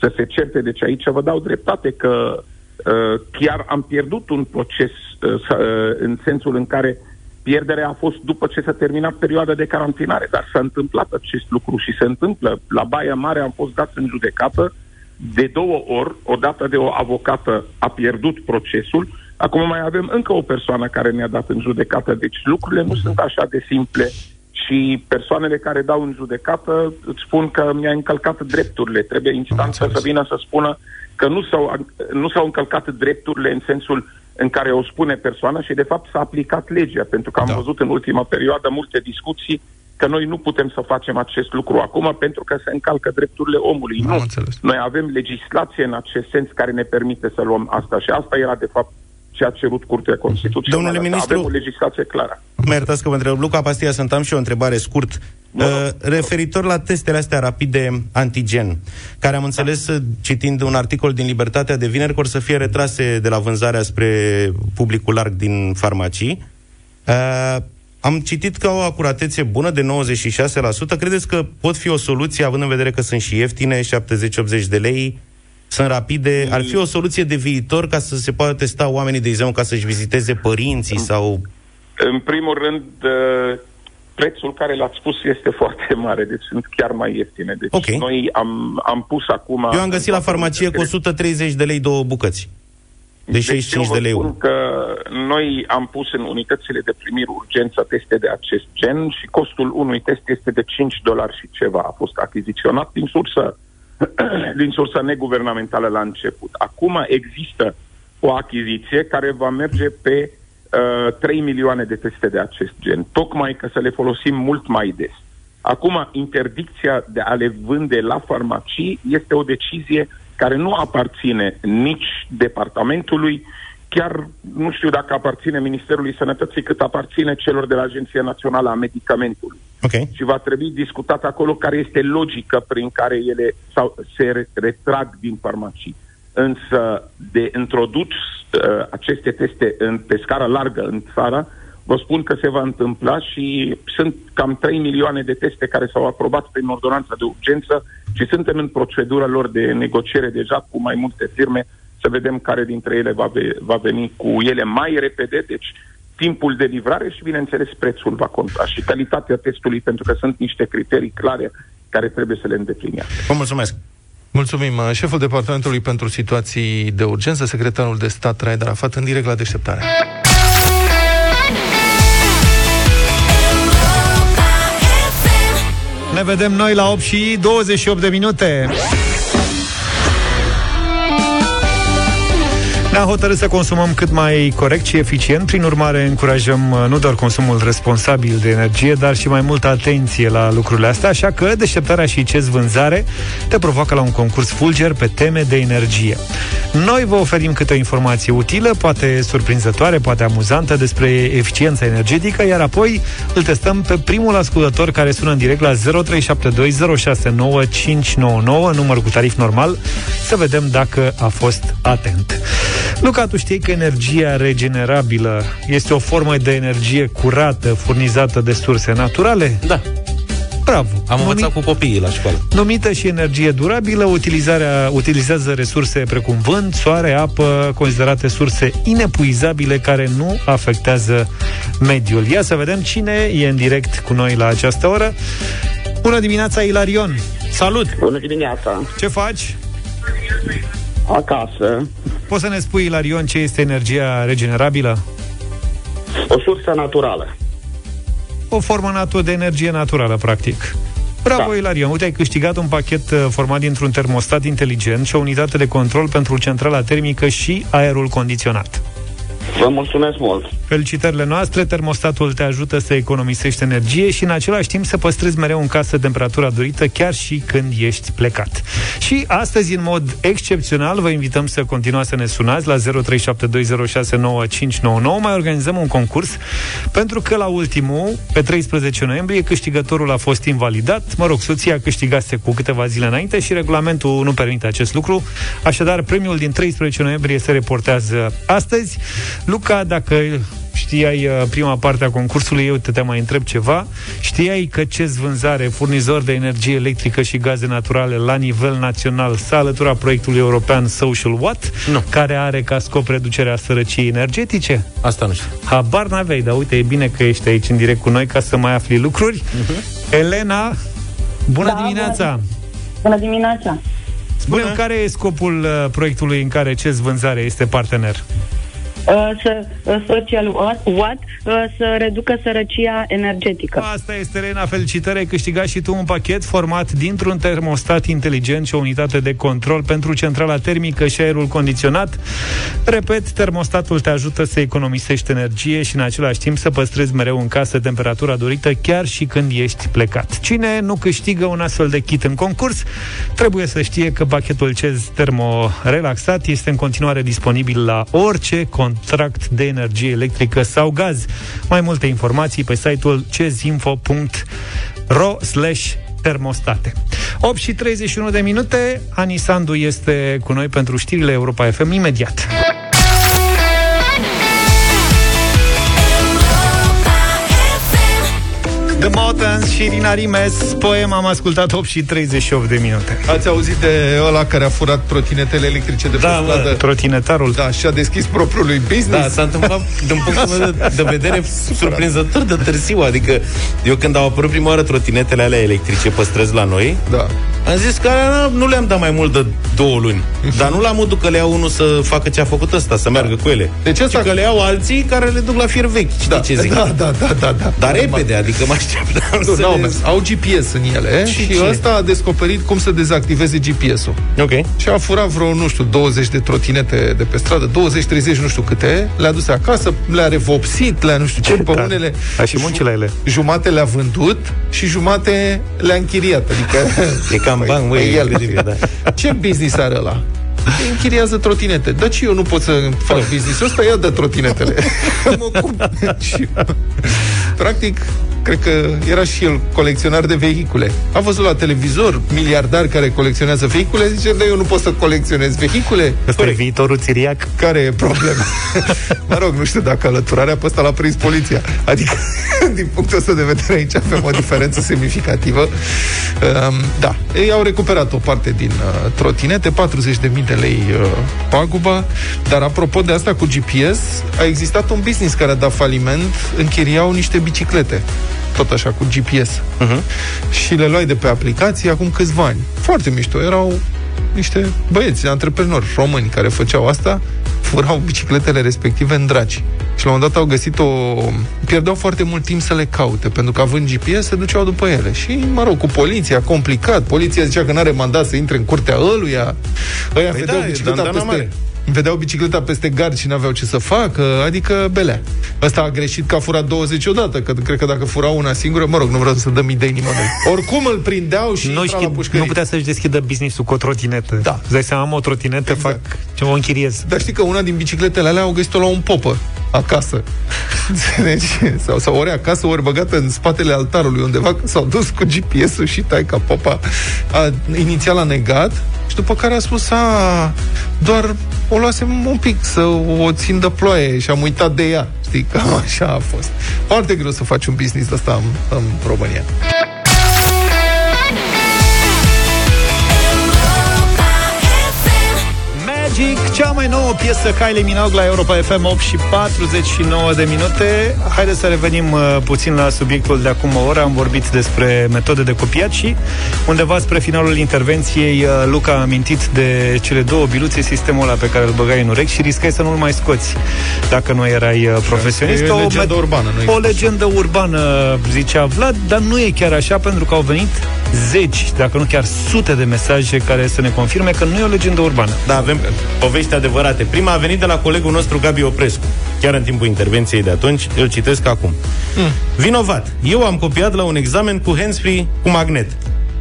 să se certe. Deci aici vă dau dreptate că uh, chiar am pierdut un proces uh, uh, în sensul în care pierderea a fost după ce s-a terminat perioada de carantinare, dar s-a întâmplat acest lucru și se întâmplă. La Baia Mare am fost dați în judecată de două ori, odată de o avocată a pierdut procesul, acum mai avem încă o persoană care ne-a dat în judecată, deci lucrurile nu sunt așa de simple și persoanele care dau în judecată îți spun că mi-a încălcat drepturile. Trebuie instanța să vină să spună că nu s-au, nu s-au încălcat drepturile în sensul în care o spune persoana și de fapt s-a aplicat legea, pentru că am da. văzut în ultima perioadă multe discuții că noi nu putem să facem acest lucru acum pentru că se încalcă drepturile omului. nu. Înțeles. Noi avem legislație în acest sens care ne permite să luăm asta și asta era de fapt ce a cerut Curtea Constituțională. Domnule ministru, avem o legislație clară. Mă iertați că vă întreb. Luca Pastia, sunt am și o întrebare scurt. Uh, referitor la testele astea rapide antigen, care am înțeles, da. citind un articol din Libertatea de vineri, că or să fie retrase de la vânzarea spre publicul larg din farmacii. Uh, am citit că au o acuratețe bună de 96%. Credeți că pot fi o soluție, având în vedere că sunt și ieftine, 70-80 de lei, sunt rapide? Ar fi o soluție de viitor ca să se poată testa oamenii, de exemplu, ca să-și viziteze părinții sau... În primul rând, uh, prețul care l-ați spus este foarte mare, deci sunt chiar mai ieftine. Deci okay. noi am, am pus acum... Eu am găsit la farmacie cu 130 de lei două bucăți. De 65 deci de lei. Spun că noi am pus în unitățile de primiri urgență teste de acest gen și costul unui test este de 5 dolari și ceva. A fost achiziționat din sursă, din sursă neguvernamentală la început. Acum există o achiziție care va merge pe uh, 3 milioane de teste de acest gen, tocmai că să le folosim mult mai des. Acum, interdicția de a le vânde la farmacii este o decizie care nu aparține nici departamentului, chiar nu știu dacă aparține Ministerului Sănătății, cât aparține celor de la Agenția Națională a Medicamentului. Okay. Și va trebui discutat acolo care este logica prin care ele sau se retrag din farmacii. Însă de introdus uh, aceste teste în, pe scară largă în țară, Vă spun că se va întâmpla și sunt cam 3 milioane de teste care s-au aprobat prin ordonanța de urgență și suntem în procedura lor de negociere deja cu mai multe firme să vedem care dintre ele va, ve- va veni cu ele mai repede, deci timpul de livrare și, bineînțeles, prețul va conta și calitatea testului, pentru că sunt niște criterii clare care trebuie să le îndeplinească. Vă mulțumesc! Mulțumim. Șeful Departamentului pentru Situații de Urgență, secretarul de stat Raed Arafat, în direct la deșteptare. Ne vedem noi la 8 și 28 de minute. Ne-am hotărât să consumăm cât mai corect și eficient, prin urmare încurajăm uh, nu doar consumul responsabil de energie, dar și mai multă atenție la lucrurile astea, așa că deșteptarea și CES Vânzare te provoacă la un concurs fulger pe teme de energie. Noi vă oferim câte o informație utilă, poate surprinzătoare, poate amuzantă despre eficiența energetică, iar apoi îl testăm pe primul ascultător care sună în direct la 0372069599, număr cu tarif normal, să vedem dacă a fost atent. Luca, tu știi că energia regenerabilă este o formă de energie curată, furnizată de surse naturale? Da. Bravo. Am Numi... învățat cu copiii la școală. Numită și energie durabilă, utilizarea, utilizează resurse precum vânt, soare, apă, considerate surse inepuizabile care nu afectează mediul. Ia să vedem cine e în direct cu noi la această oră. Bună dimineața, Ilarion! Salut! Bună dimineața! Ce faci? Acasă. Poți să ne spui, Ilarion, ce este energia regenerabilă? O sursă naturală. O formă natu- de energie naturală, practic. Bravo, da. Ilarion! Uite, ai câștigat un pachet uh, format dintr-un termostat inteligent și o unitate de control pentru centrala termică și aerul condiționat. Vă mulțumesc mult! Felicitările noastre, termostatul te ajută să economisești energie și în același timp să păstrezi mereu în casă temperatura dorită chiar și când ești plecat. Și astăzi, în mod excepțional, vă invităm să continuați să ne sunați la 0372069599. Mai organizăm un concurs pentru că la ultimul, pe 13 noiembrie, câștigătorul a fost invalidat. Mă rog, soția câștigase cu câteva zile înainte și regulamentul nu permite acest lucru. Așadar, premiul din 13 noiembrie se reportează astăzi. Luca, dacă știai uh, prima parte a concursului, eu te, te mai întreb ceva. Știai că CES Vânzare, furnizor de energie electrică și gaze naturale la nivel național, s-a alăturat proiectului european Social Watt, nu. care are ca scop reducerea sărăciei energetice? Asta nu știu. Habar n-aveai, dar uite, e bine că ești aici în direct cu noi ca să mai afli lucruri. Uh-huh. Elena, bună Da, dimineața! bună. Bună dimineața! Spune care e scopul uh, proiectului în care CES Vânzare este partener? Uh, să, uh, social what, what uh, să reducă sărăcia energetică. Asta este, Elena, felicitări, ai câștigat și tu un pachet format dintr-un termostat inteligent și o unitate de control pentru centrala termică și aerul condiționat. Repet, termostatul te ajută să economisești energie și în același timp să păstrezi mereu în casă temperatura dorită chiar și când ești plecat. Cine nu câștigă un astfel de kit în concurs, trebuie să știe că pachetul CEZ Termo Relaxat este în continuare disponibil la orice contract de energie electrică sau gaz. Mai multe informații pe site-ul cezinfo.ro slash termostate. 8 și 31 de minute, Ani Sandu este cu noi pentru știrile Europa FM imediat. The Mountains și Irina Rimes Poem am ascultat 8 și 38 de minute Ați auzit de ăla care a furat trotinetele electrice de pe Da, stradă? mă, trotinetarul Da, și a deschis propriul lui business. Da, s-a întâmplat din punctul meu de, de vedere surprinzător de târziu. Adică eu când au apărut prima oară trotinetele alea electrice pe străzi la noi, Da. Am zis că alea nu le-am dat mai mult de două luni. Dar nu la modul că le iau unul să facă ce a făcut ăsta, să meargă cu ele. Deci asta- Ci că le iau alții care le duc la fier vechi. Știi Da, ce zic? da, da, da, da, da. Dar repede, adică mă așteptam Nu, să n-au le... mers. Au GPS în ele Și și, ce? ăsta a descoperit cum să dezactiveze GPS-ul. Ok. Și a furat vreo, nu știu, 20 de trotinete de pe stradă, 20-30, nu știu câte, le-a dus acasă, le-a revopsit, le-a nu știu ce, pe Da. unele... A și muncii la ele. Jumate le-a vândut și jumate le-a închiriat. Adică... E cam bani, Păi, măi, el. incredibil, da. Ce business are ăla? Închiriază trotinete. Dar ce eu nu pot să fac business-ul ăsta? Ia de trotinetele. mă ocup. și, practic, cred că era și el colecționar de vehicule. A văzut la televizor miliardari care colecționează vehicule, zice, dar eu nu pot să colecționez vehicule. Ăsta e viitorul țiriac Care e problema? mă rog, nu știu dacă alăturarea pe ăsta l-a prins poliția. Adică, din punctul ăsta de vedere, aici avem o diferență semnificativă. Um, da, ei au recuperat o parte din uh, trotinete, 40.000 de lei uh, paguba, dar apropo de asta cu GPS, a existat un business care a dat faliment, închiriau niște biciclete tot așa, cu GPS. Uh-huh. Și le luai de pe aplicație acum câțiva ani. Foarte mișto. Erau niște băieți, antreprenori români care făceau asta, furau bicicletele respective în draci. Și la un moment dat au găsit o... Pierdeau foarte mult timp să le caute, pentru că având GPS se duceau după ele. Și, mă rog, cu poliția, complicat. Poliția zicea că n-are mandat să intre în curtea ăluia. Ăia Păi vedeau da, e bicicleta dandana peste... mare. Vedeau bicicleta peste gard și n-aveau ce să facă, adică belea. Ăsta a greșit că a furat 20 odată, că cred că dacă fura una singură, mă rog, nu vreau să dăm idei nimănui. Oricum îl prindeau și nu, intra la știi, pușcării. nu putea să-și deschidă business-ul cu o trotinetă. Da. Îți dai seama, am o trotinetă, Exact. fac ce o închiriez. Dar știi că una din bicicletele alea au găsit-o la un popă acasă. Înțelegi? Sau, sau ori acasă, ori băgată în spatele altarului undeva, că s-au dus cu GPS-ul și taica popa. A, inițial a negat și după care a spus, a, doar o luasem un pic să o țin de ploaie și am uitat de ea. Știi, cam așa a fost. Foarte greu să faci un business de ăsta în, în România. Magic, cea mai mai nouă piesă Kylie Minogue la Europa FM 8 și 49 de minute. Haideți să revenim uh, puțin la subiectul de acum o oră. Am vorbit despre metode de copiat și undeva spre finalul intervenției uh, Luca a amintit de cele două biluțe, sistemul ăla pe care îl băgai în urechi și riscai să nu-l mai scoți dacă nu erai uh, profesionist. E o legendă urbană, nu O există legendă urbană, zicea Vlad, dar nu e chiar așa pentru că au venit zeci, dacă nu chiar sute de mesaje care să ne confirme că nu e o legendă urbană. Da, avem povești adevărate. Prima a venit de la colegul nostru Gabi Oprescu, chiar în timpul intervenției de atunci, îl citesc acum. Mm. Vinovat. Eu am copiat la un examen cu handsfree cu magnet.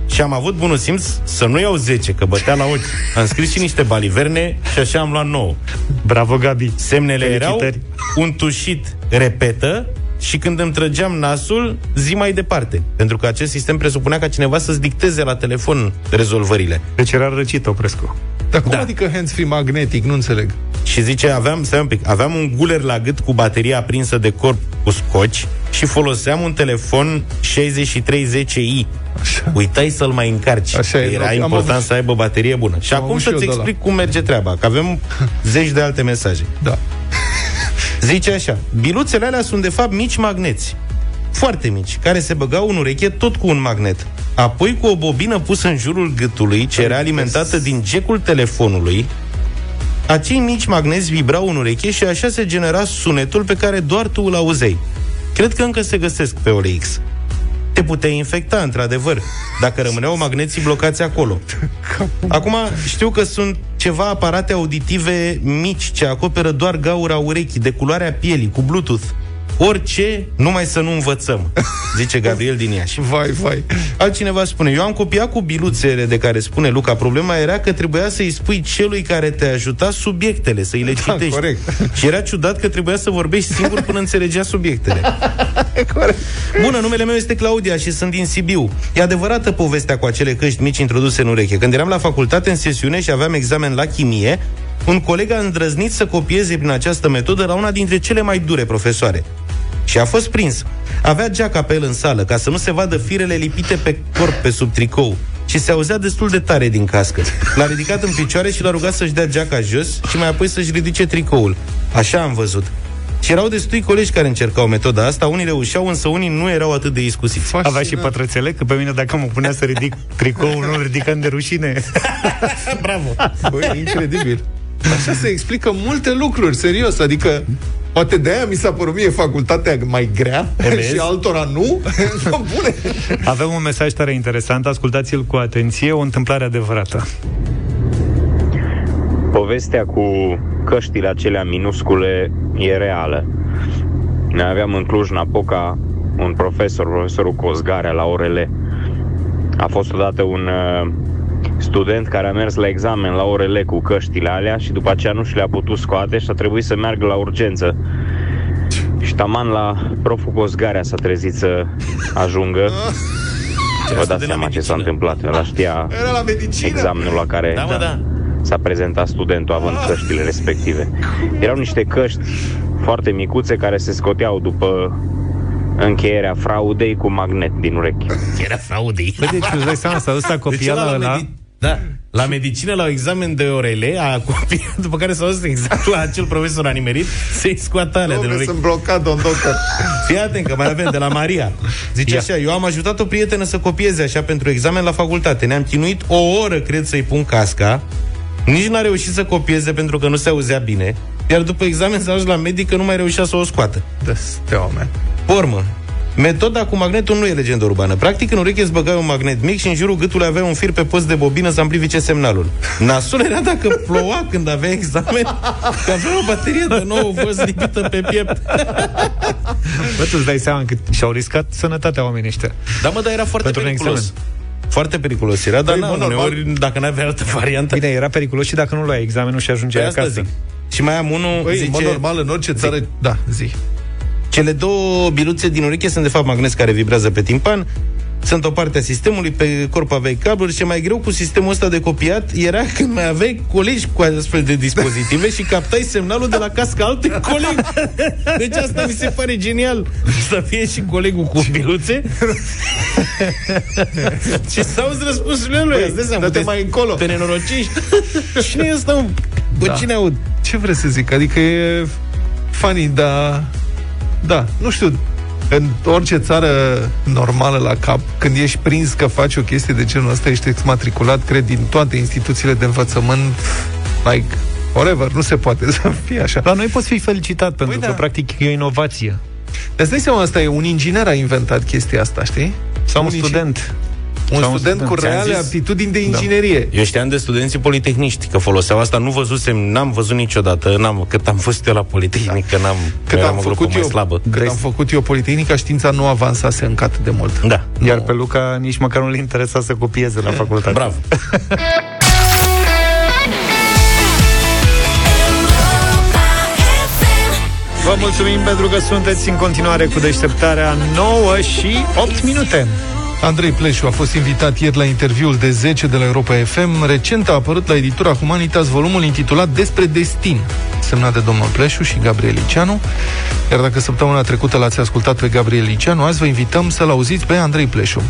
Și am avut bunul simț să nu iau 10, că bătea la ochi. Am scris și niște baliverne și așa am luat 9. Bravo, Gabi! Semnele erau Felicitări. un tușit repetă și când îmi trăgeam nasul, zi mai departe. Pentru că acest sistem presupunea ca cineva să-ți dicteze la telefon rezolvările. Deci era răcit, Oprescu. Dar cum Da. adică hands-free magnetic? Nu înțeleg. Și zice, aveam, stai un pic, aveam un guler la gât cu bateria aprinsă de corp cu scoci și foloseam un telefon 6310i. Așa. Uitai să-l mai încarci. Așa e, Era am important avut- să aibă baterie bună. Și Am acum avut și eu să-ți de ăla. explic cum merge treaba, că avem zeci de alte mesaje. Da. Zice așa, biluțele alea sunt de fapt mici magneți, foarte mici, care se băgau în ureche tot cu un magnet. Apoi cu o bobină pusă în jurul gâtului, ce era alimentată din jackul telefonului, acei mici magneți vibrau în ureche și așa se genera sunetul pe care doar tu îl auzeai. Cred că încă se găsesc pe OLX. Te puteai infecta, într-adevăr, dacă rămâneau magneții blocați acolo. Acum, știu că sunt ceva aparate auditive mici ce acoperă doar gaura urechii, de culoarea pielii, cu Bluetooth. Orice, numai să nu învățăm, zice Gabriel din Iași. Vai, vai. Altcineva spune, eu am copiat cu biluțele de care spune Luca, problema era că trebuia să-i spui celui care te ajuta subiectele, să-i le Da, citești. corect. Și era ciudat că trebuia să vorbești singur până înțelegea subiectele. Corect. Bună, numele meu este Claudia și sunt din Sibiu. E adevărată povestea cu acele căști mici introduse în ureche. Când eram la facultate în sesiune și aveam examen la chimie, un coleg a îndrăznit să copieze prin această metodă la una dintre cele mai dure profesoare. Și a fost prins. Avea geaca pe el în sală, ca să nu se vadă firele lipite pe corp pe sub tricou. Și se auzea destul de tare din cască. L-a ridicat în picioare și l-a rugat să-și dea geaca jos și mai apoi să-și ridice tricoul. Așa am văzut. Și erau destui colegi care încercau metoda asta, unii reușeau, însă unii nu erau atât de iscusiți. Avea și pătrățele, că pe mine dacă mă punea să ridic tricoul, nu ridicăm de rușine. Bravo! Băi, incredibil. Așa se explică multe lucruri, serios. Adică, poate de aia mi s-a părut mie facultatea mai grea Vezi? și altora nu. Bune. Avem un mesaj tare interesant, ascultați-l cu atenție, o întâmplare adevărată. Povestea cu căștile acelea minuscule e reală. Noi aveam în Cluj-Napoca un profesor, profesorul Cozgarea la orele. A fost odată un uh, student care a mers la examen la orele cu căștile alea și după aceea nu și le-a putut scoate și a trebuit să meargă la urgență. Și taman la proful Cozgarea s-a trezit să ajungă. Vă Asta de dați la seama ce s-a medicină. întâmplat. El știa Era la medicină. examenul la care Da, mă, da. s-a prezentat studentul având căștile respective. Erau niște căști foarte micuțe care se scoteau după încheierea fraudei cu magnet din urechi. Era fraudei. Bă, deci îți dai seama, s-a dus la Deci copia ăla la ăla, medi- da, la medicină, la un examen de orele, a copiat, după care s-a dus exact la acel profesor a nimerit să-i scoată alea de Dom'le, urechi. sunt blocat, domn doctor. Fii atent că mai avem de la Maria. Zice Ia. așa, eu am ajutat o prietenă să copieze așa pentru examen la facultate. Ne-am chinuit o oră, cred, să-i pun casca. Nici n-a reușit să copieze pentru că nu se auzea bine. Iar după examen s-a ajuns la medic că nu mai reușea să o scoată. Da, steaua mea. Pormă. Metoda cu magnetul nu e legendă urbană. Practic, în ureche îți băgai un magnet mic și în jurul gâtului avea un fir pe post de bobină să amplifice semnalul. Nasul era dacă ploua când avea examen, că avea o baterie de 9 volt lipită pe piept. bă, tu îți dai seama că și-au riscat sănătatea oamenii ăștia. Da, mă, dar era foarte Pentru un periculos. examen. Foarte periculos era, dar Păi, na, mă, normal. uneori, dacă n-avea altă variantă... Bine, era periculos și dacă nu luai examenul și ajungeai Pe asta acasă. zic. Și mai am unul, Băi, în mod zice, normal, în orice țară... Da, zi. Cele două biluțe din ureche sunt de fapt magneți care vibrează pe timpan, sunt o parte a sistemului, pe corp aveai cabluri și mai greu cu sistemul ăsta de copiat era când mai aveai colegi cu astfel de dispozitive și captai semnalul de la casca altui coleg. Deci asta mi se pare genial. Să fie și colegul cu biluțe și să auzi răspunsurile lui. Băi, Îți dai seama, dă-te te- mai încolo. Te nenorocești. Cine e ăsta, mă? Cu Da. cine aud? Ce vreți să zic? Adică e funny, dar... Da, nu știu, în orice țară normală la cap, când ești prins că faci o chestie de genul ăsta, ești exmatriculat, cred, din toate instituțiile de învățământ, like, whatever, nu se poate să fie așa. La noi poți fi felicitat, pentru Păi că, da. practic, e o inovație. Dar îți dai seama, asta e un inginer a inventat chestia asta, știi? Sau un Unii- student. Un Sau un student cu student. reale Ți-am zis? aptitudini de inginerie. Eu știam de studenții politehniști că foloseau asta, nu văzusem, n-am văzut niciodată, n-am, cât am fost eu la Politehnică, n-am, Cât eram am, o grupă făcut mai eu, slabă. cât am făcut eu Politehnica, știința nu avansase încă atât de mult. Da, Iar pe Luca nici măcar nu-l interesa să copieze la facultate. bravo. Vă mulțumim pentru că sunteți în continuare cu deșteptarea 9 și 8 minute. Andrei Pleșu a fost invitat ieri la interviul de 10 de la Europa FM. Recent a apărut la editura Humanitas volumul intitulat Despre destin, semnat de domnul Pleșu și Gabriel Liceanu. Iar dacă săptămâna trecută l-ați ascultat pe Gabriel Liceanu, azi vă invităm să-l auziți pe Andrei Pleșu.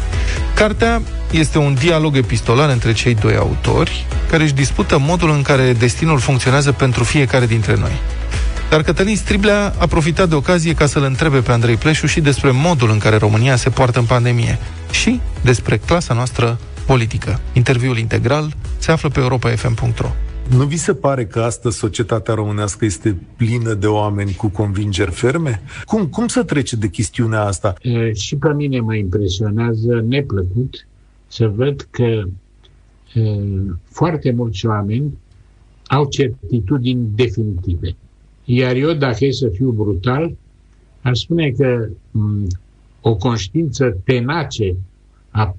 Cartea este un dialog epistolar între cei doi autori, care își dispută modul în care destinul funcționează pentru fiecare dintre noi. Dar Cătălin Striblea a profitat de ocazie ca să-l întrebe pe Andrei Pleșu și despre modul în care România se poartă în pandemie și despre clasa noastră politică. Interviul integral se află pe europafm.ro. Nu vi se pare că astăzi societatea românească este plină de oameni cu convingeri ferme? Cum, cum să trece de chestiunea asta? E, și pe mine mă impresionează neplăcut să văd că e, foarte mulți oameni au certitudini definitive. Iar eu, dacă e să fiu brutal, ar spune că m, o conștiință tenace a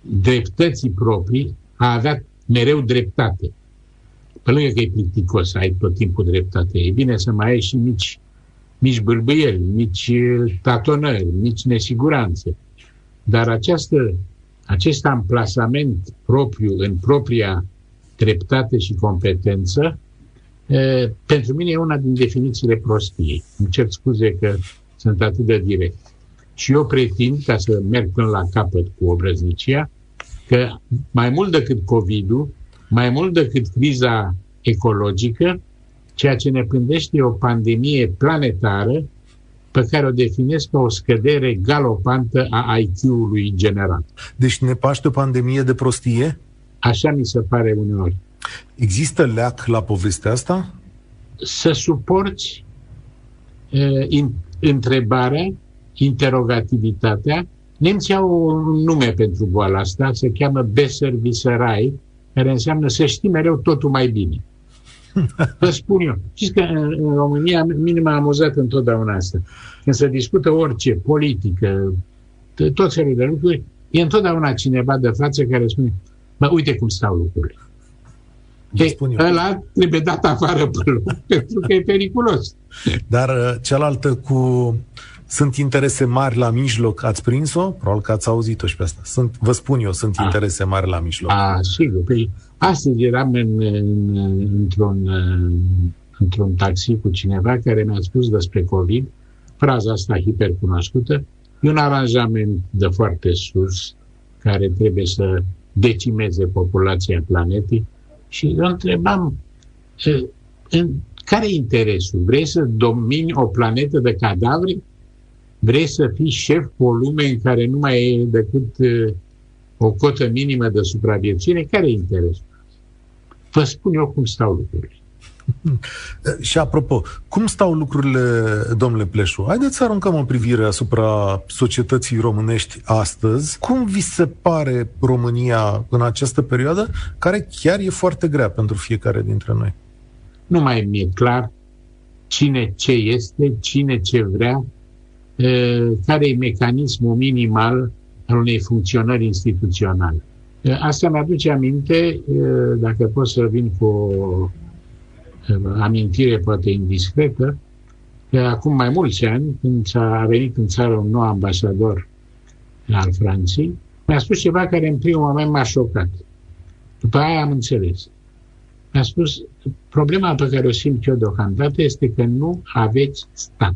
dreptății proprii a avea mereu dreptate. Pe lângă că e plicticos să ai tot timpul dreptate, e bine să mai ai și mici, mici bâlbâieli, mici eh, tatonări, mici nesiguranțe. Dar această, acest amplasament propriu în propria dreptate și competență, eh, pentru mine e una din definițiile prostiei. Îmi cer scuze că sunt atât de direct. Și eu pretind, ca să merg până la capăt cu obrăznicia, că mai mult decât COVID-ul, mai mult decât criza ecologică, ceea ce ne pândește e o pandemie planetară pe care o definesc ca o scădere galopantă a IQ-ului general. Deci ne paște o pandemie de prostie? Așa mi se pare uneori. Există leac la povestea asta? Să suporți uh, in, întrebarea, interogativitatea. Nemții au un nume pentru boala asta, se cheamă Besserwisserei, care înseamnă să știi mereu totul mai bine. Vă spun eu. Știți că în, în România, mine m-a amuzat întotdeauna asta. Când se discută orice, politică, t- tot felul de lucruri, e întotdeauna cineva de față care spune, mă, uite cum stau lucrurile. Vă E, spun eu. ăla trebuie dat afară pe loc, pentru că e periculos. Dar uh, cealaltă cu sunt interese mari la mijloc, ați prins-o? Probabil că ați auzit-o și pe asta. Sunt, vă spun eu, sunt Ah. interese mari la mijloc. A, sigur. Păi, astăzi eram în, în, într-un, într-un taxi cu cineva care mi-a spus despre COVID, fraza asta hipercunoscută, e un aranjament de foarte sus care trebuie să decimeze populația planetei și eu întrebam "E, în care e interesul? Vrei să domini o planetă de cadavre? Vrei să fii șef cu o lume în care nu mai e decât e, o cotă minimă de supraviețuire? Care e interesul? Vă spun eu cum stau lucrurile. Și apropo, cum stau lucrurile, domnule Pleșu? Haideți să aruncăm o privire asupra societății românești astăzi. Cum vi se pare România în această perioadă, care chiar e foarte grea pentru fiecare dintre noi? Nu mai mi-e clar cine ce este, cine ce vrea, e, care e mecanismul minimal al unei funcționări instituționale. E, Asta mi-aduce aminte, e, dacă pot să vin cu o e, amintire poate indiscretă, că acum mai mulți ani, când a venit în țară un nou ambasador al Franței, mi-a spus ceva care în primul moment m-a șocat. După aia am înțeles. Mi-a spus, problema pe care o simt eu deocamdată este că nu aveți stat.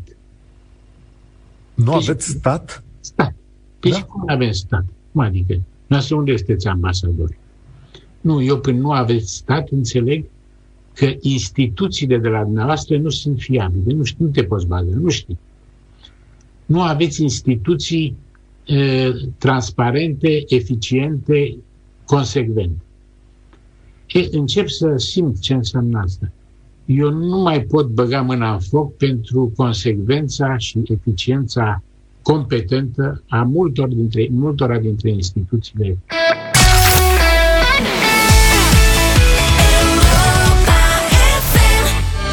Nu Deci- aveți stat? Stat. Păi Da. și cum nu avem stat? Cum adică? Noastră unde sunteți ambasadori? Nu, eu până nu aveți stat, înțeleg că instituțiile de la dumneavoastră nu sunt fiabile. Nu știu, nu te poți baza, nu știi. Nu aveți instituții e, transparente, eficiente, consecvente. E, încep să simt ce înseamnă asta. Eu nu mai pot băga mâna în foc pentru consecvența și eficiența competentă a multor dintre, multora dintre instituțiile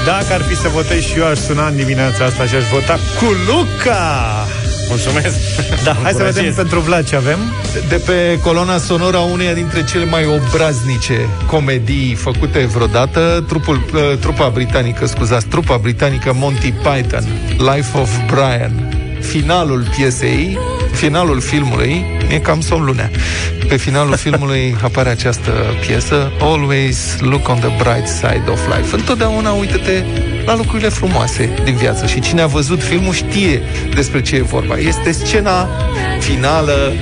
Dacă ar fi să votez și eu, aș suna în dimineața asta și aș vota cu Luca! Mulțumesc! Da, hai să vedem pentru Vlad ce avem. De pe coloana sonoră a uneia dintre cele mai obraznice comedii făcute vreodată, trupul, uh, trupa britanică, scuzați, trupa britanică Monty Python, Life of Brian. Finalul piesei, finalul filmului, e cam somn lunea. Pe finalul filmului apare această piesă Always look on the bright side of life. Întotdeauna uită-te la lucrurile frumoase din viață. Și cine a văzut filmul știe despre ce e vorba. Este scena finală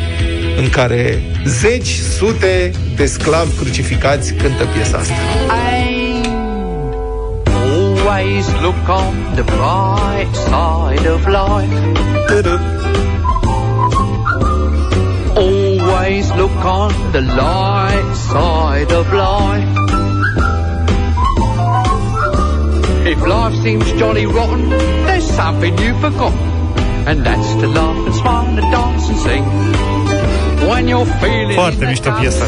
în care zeci, sute de sclavi crucificați cântă piesa asta. Always look on the bright side of life. Always look on the light side of life. If life seems jolly rotten, there's something you've forgotten. And that's to laugh and smile and dance and sing. When you're feeling Foarte mișto piesa.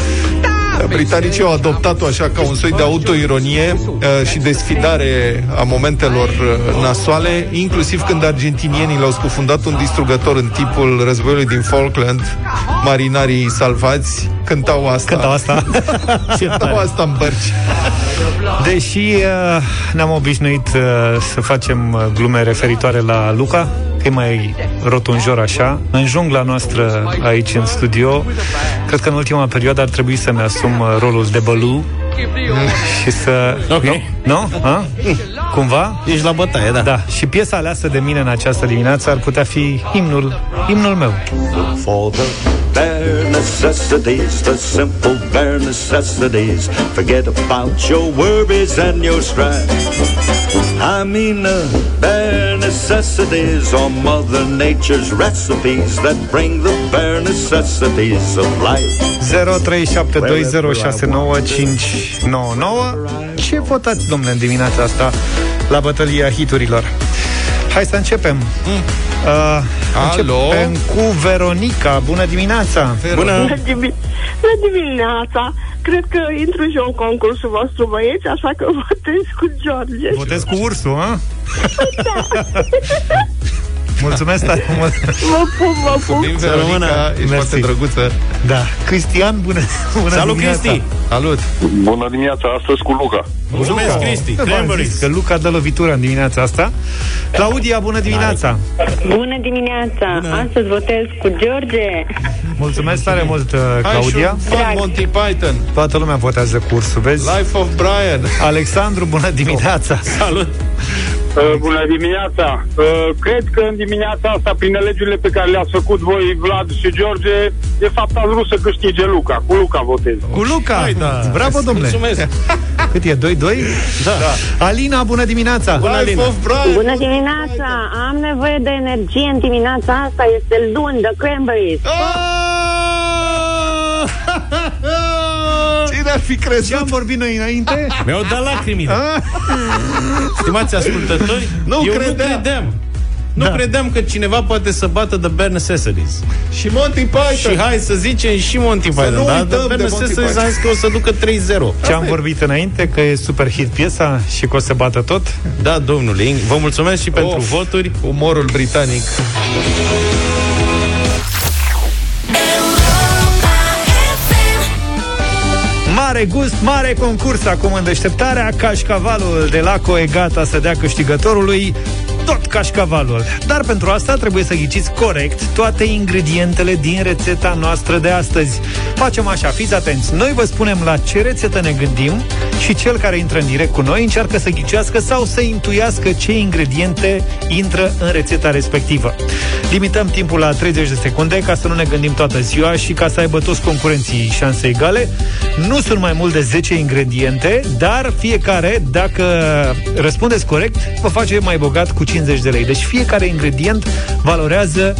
Britanicii au adoptat-o așa ca un soi de autoironie uh, și desfidare a momentelor uh, nasoale, inclusiv când argentinienii l-au scufundat un distrugător în timpul războiului din Falkland, marinarii salvați cântau asta. Cântau asta. cântau asta în bărci. Deși uh, ne-am obișnuit uh, să facem uh, glume referitoare la Luca, că e mai rotunjor așa, în jungla noastră aici în studio, cred că în ultima perioadă ar trebui să-mi asum uh, rolul de bălu și să... Ok. Nu? Nu? Ha? Cumva? Ești la bătaie, da. Da. Și piesa aleasă de mine în această dimineață ar putea fi imnul, imnul meu. For the bare necessities, the simple bare necessities. Forget about your worries and your strife. I mean the bare necessities are Mother Nature's recipes that bring the bare necessities of life. 0372069599 Ce votați, domnule, în dimineața asta la bătălia hiturilor? Hai să începem. Mm. Uh, Alo? începem cu Veronica. Bună dimineața! Bună! Bună, dimi- Bună dimineața! Cred că intru și eu în concursul vostru, băieți, așa că votez cu George. Votez cu ursul, a? Mulțumesc tare mult! Vă pup, vă pup! Din Veronica, ești Mersi. foarte drăguță. Da. Cristian, bună, bună Salut, dimineața. Cristi! Salut! Bună dimineața, astăzi cu Luca. Mulțumesc, Cristi! V-am Cranberries. zis că Luca dă lovitura în dimineața asta. Claudia, bună dimineața! Bună dimineața! Bună. Astăzi votez cu George. Mulțumesc tare mult, uh, Hai Claudia. și un fan Monty Python. Toată lumea votează cursul, vezi? Life of Brian. Alexandru, bună dimineața! Salut! Uh, bună dimineața! Uh, cred că în dimineața asta, prin alegerile pe care le-ați făcut voi, Vlad și George, de fapt ați vrut să câștige Luca. Cu Luca votez. Cu Luca! Hai, da. Bravo, domnule! Mulțumesc! Cât e? 2-2? Da. da. Alina, bună dimineața! Bună, Life Alina. of Brian. Bună dimineața! Am nevoie de energie în dimineața asta. Este luni de cranberries. Cine ar fi crezut? Ce am vorbit noi înainte? Mi-au dat lacrimile. Ah, Stimați ascultători, Nu eu credeam. nu credeam. Nu Da. credeam că cineva poate să bată The Bare Necessities. Și Monty Python. Și hai să zicem și Monty nu Python. Dar uităm The de Bare Monty Necessities Python. am zis că o să ducă 3-0. Ce am vorbit înainte, că e super hit piesa și că o să bată tot? Da, domnule, vă mulțumesc și pentru Of. voturi. Umorul britanic. Mare gust, mare concurs acum în deșteptarea. Cașcavalul de Laco e gata să dea câștigătorului. tot cașcavalul. Dar pentru asta trebuie să ghiciți corect toate ingredientele din rețeta noastră de astăzi. Facem așa, fiți atenți. Noi vă spunem la ce rețetă ne gândim și cel care intră în direct cu noi încearcă să ghicească sau să intuiască ce ingrediente intră în rețeta respectivă. Limităm timpul la 30 de secunde ca să nu ne gândim toată ziua și ca să aibă toți concurenții șanse egale. Nu sunt mai mult de 10 ingrediente, dar fiecare, dacă răspundeți corect, vă face mai bogat cu 50 de lei. Deci fiecare ingredient valorează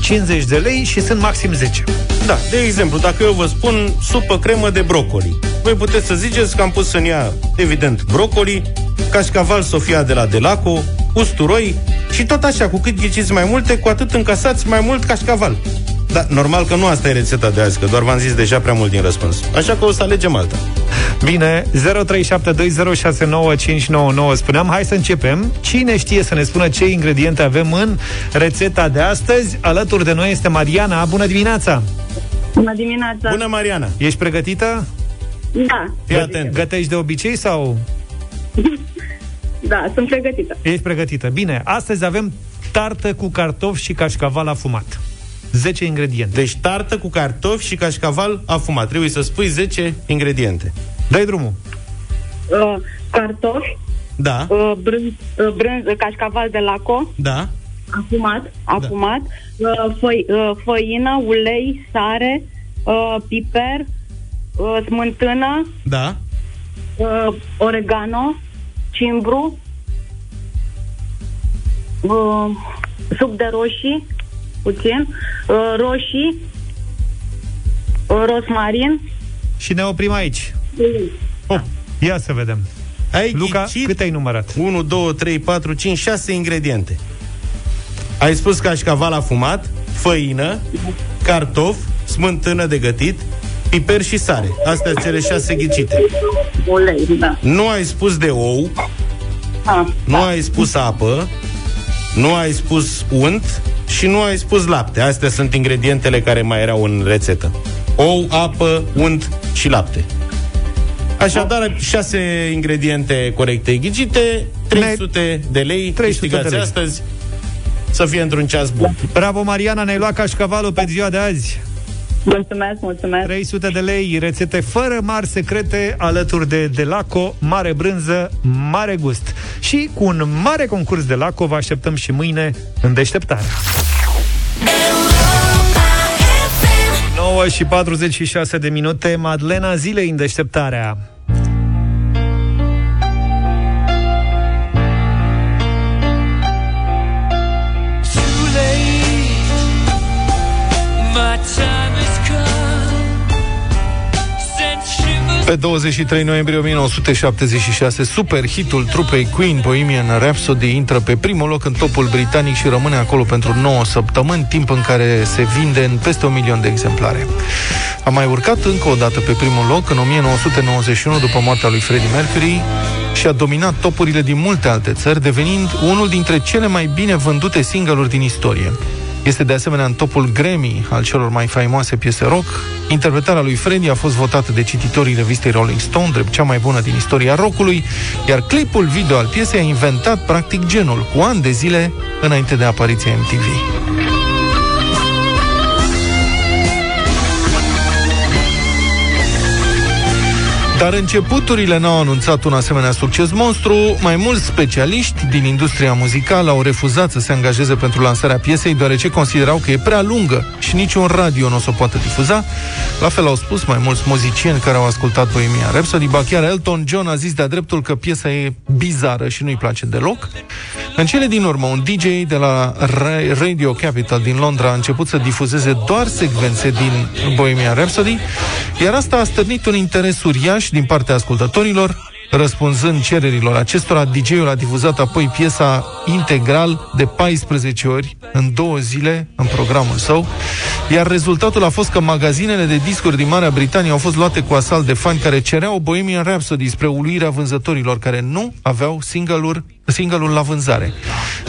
50 de lei și sunt maxim 10. Da, de exemplu, dacă eu vă spun supă cremă de brocoli, voi puteți să ziceți că am pus în ea, evident, brocoli, cașcaval Sofia de la Delaco, usturoi și tot așa, cu cât ghiciți mai multe, cu atât încasați mai mult cașcaval. Da, normal că nu asta e rețeta de azi, că doar v-am zis deja prea mult din răspuns. Așa că o să alegem alta. Bine, 0372069599 spuneam, hai să începem. Cine știe să ne spună ce ingrediente avem în rețeta de astăzi? Alături de noi este Mariana. Bună dimineața! Bună dimineața! Bună, Mariana! Ești pregătită? Da, Fii atent. Gătești de obicei sau... da, sunt pregătită. Ești pregătită. Bine, astăzi avem tartă cu cartofi și cașcaval afumat. 10 ingrediente. Deci tartă cu cartofi și cașcaval afumat. Trebuie să spui 10 ingrediente. Dai drumul. Uh, cartofi, Da, uh, brânz, uh, brânz, uh, cașcaval de laco, da, afumat, afumat, uh, făi, uh, făină, ulei, sare, uh, piper, uh, smântână, da. uh, oregano, cimbru, uh, suc de roșii, puțin, uh, roșii, uh, rosmarin, Și ne oprim aici. Oh. Ia să vedem. Ai Luca, ghicit cât ai numărat? 1, 2, 3, 4, 5, 6 ingrediente. Ai spus cașcaval afumat, făină, cartof, smântână de gătit, piper și sare. Astea sunt cele șase ghicite. ulei, da. Nu ai spus de ou, Ah, nu ai spus apă, nu ai spus unt și nu ai spus lapte. Astea sunt ingredientele care mai erau în rețetă. Ou, apă, unt și lapte. Așadar, șase ingrediente corecte ghicite, 300 de lei 300 de câștigați lei. astăzi. Să fie într-un ceas bun. Bravo, Mariana, ne-ai luat cașcavalul pe ziua de azi. Mulțumesc, mulțumesc. 300 de lei, rețete fără mari secrete, alături de Delaco, mare brânză, mare gust. Și cu un mare concurs de Laco vă așteptăm și mâine în deșteptare. 9 și 46 de minute, Madlena zilei în deșteptarea. Pe 23 noiembrie 1976, super hitul trupei Queen, Bohemian Rhapsody, intră pe primul loc în topul britanic și rămâne acolo pentru 9 săptămâni, timp în care se vinde în peste un milion de exemplare. A mai urcat încă o dată pe primul loc în 1991 după moartea lui Freddie Mercury și a dominat topurile din multe alte țări, devenind unul dintre cele mai bine vândute single-uri din istorie. Este de asemenea în topul Grammy al celor mai faimoase piese rock. Interpretarea lui Freddie a fost votată de cititorii revistei Rolling Stone drept cea mai bună din istoria rockului, iar clipul video al piesei a inventat practic genul cu ani de zile înainte de apariția MTV. Dar începuturile n-au anunțat un asemenea succes monstru. Mai mulți specialiști din industria muzicală au refuzat să se angajeze pentru lansarea piesei, deoarece considerau că e prea lungă și niciun radio nu o să o poată difuza. La fel au spus mai mulți muzicieni care au ascultat Bohemian Rhapsody, ba chiar Elton John a zis de-a dreptul că piesa e bizară și nu-i place deloc. În cele din urmă, un DJ de la Ra- Radio Capital din Londra a început să difuzeze doar secvențe din Bohemian Rhapsody, iar asta a stârnit un interes uriaș din partea ascultătorilor. Răspunzând cererilor acestora, DJ-ul a difuzat apoi piesa integral de 14 ori în două zile în programul său, iar rezultatul a fost că magazinele de discuri din Marea Britanie au fost luate cu asalt de fani care cereau Bohemian Rhapsody spre uluirea vânzătorilor care nu aveau single-uri single-ul la vânzare.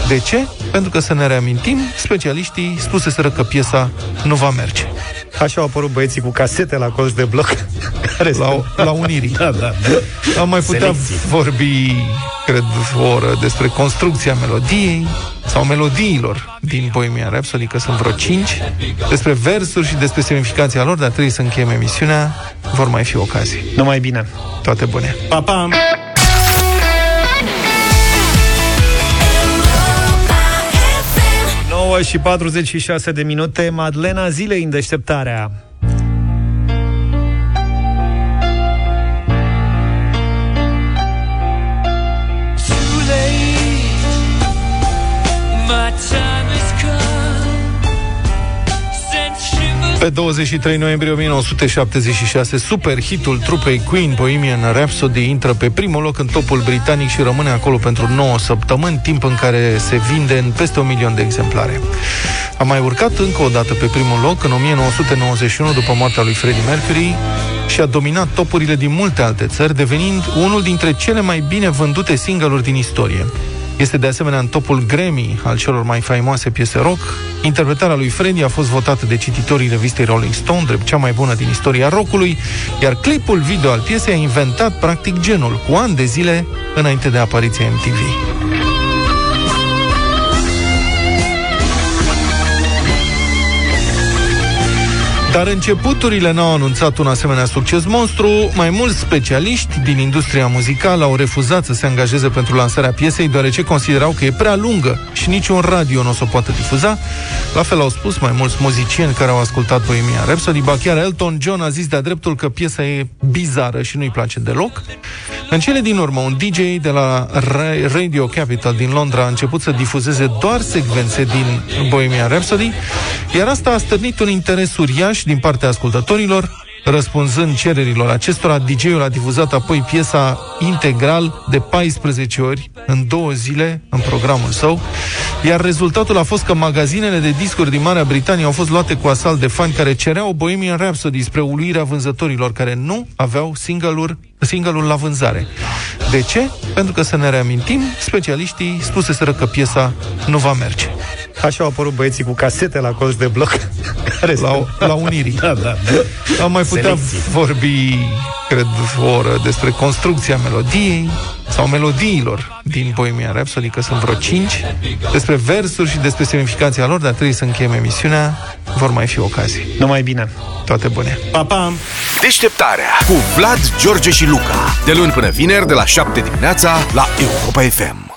De ce? Pentru că, să ne reamintim, specialiștii spuseseră că piesa nu va merge. Așa au apărut băieții cu casete la colț de bloc. Care La, la Unirii. Da, da. Am mai putea Selecții. vorbi, cred, o oră despre construcția melodiei, sau melodiilor din Bohemian Rhapsody, că sunt vreo 5, despre versuri și despre semnificația lor, dar trebuie să încheiem emisiunea, vor mai fi ocazii. Numai bine! Toate bune! Pa, pa! 9 și 46 de minute, Madlena Zilei în deșteptarea. Pe 23 noiembrie 1976, super hitul trupei Queen Bohemian Rhapsody intră pe primul loc în topul britanic și rămâne acolo pentru 9 săptămâni, timp în care se vinde în peste un milion de exemplare. A mai urcat încă o dată pe primul loc în 1991 după moartea lui Freddie Mercury și a dominat topurile din multe alte țări, devenind unul dintre cele mai bine vândute single-uri din istorie. Este de asemenea în topul Grammy al celor mai faimoase piese rock. Interpretarea lui Freddie a fost votată de cititorii revistei Rolling Stone drept cea mai bună din istoria rockului, iar clipul video al piesei a inventat practic genul cu ani de zile înainte de apariția MTV. Dar începuturile n-au anunțat un asemenea succes monstru. Mai mulți specialiști din industria muzicală au refuzat să se angajeze pentru lansarea piesei, deoarece considerau că e prea lungă și niciun radio nu o să o poată difuza. La fel au spus mai mulți muzicieni care au ascultat Bohemian Rhapsody, ba chiar Elton John a zis de-a dreptul că piesa e bizară și nu-i place deloc. În cele din urmă, un DJ de la Ra- Radio Capital din Londra a început să difuzeze doar secvențe din Bohemian Rhapsody, iar asta a stârnit un interes uriaș din partea ascultătorilor. Răspunzând cererilor acestora, DJ-ul a difuzat apoi piesa integral de 14 ori în două zile în programul său, iar rezultatul a fost că magazinele de discuri din Marea Britanie au fost luate cu asalt de fani care cereau Bohemian Rhapsody spre uluirea vânzătorilor care nu aveau single-uri single-ul la vânzare. De ce? Pentru că, să ne reamintim, specialiștii spuseseră că piesa nu va merge. Așa au apărut băieții cu casete la colț de bloc. Care La, la Unirii. Da, da, da. Am mai putea Selecție. vorbi, cred, o oră despre construcția melodiei sau melodiilor din Bohemian Rhapsody, că sunt vreo 5, despre versuri și despre semnificația lor, dar trebuie să încheiem emisiunea, vor mai fi ocazii. Numai bine! Toate bune! Pa, pa! Deșteptarea cu Vlad, George și Luca. De luni până vineri, de la 7 dimineața, la Europa FM.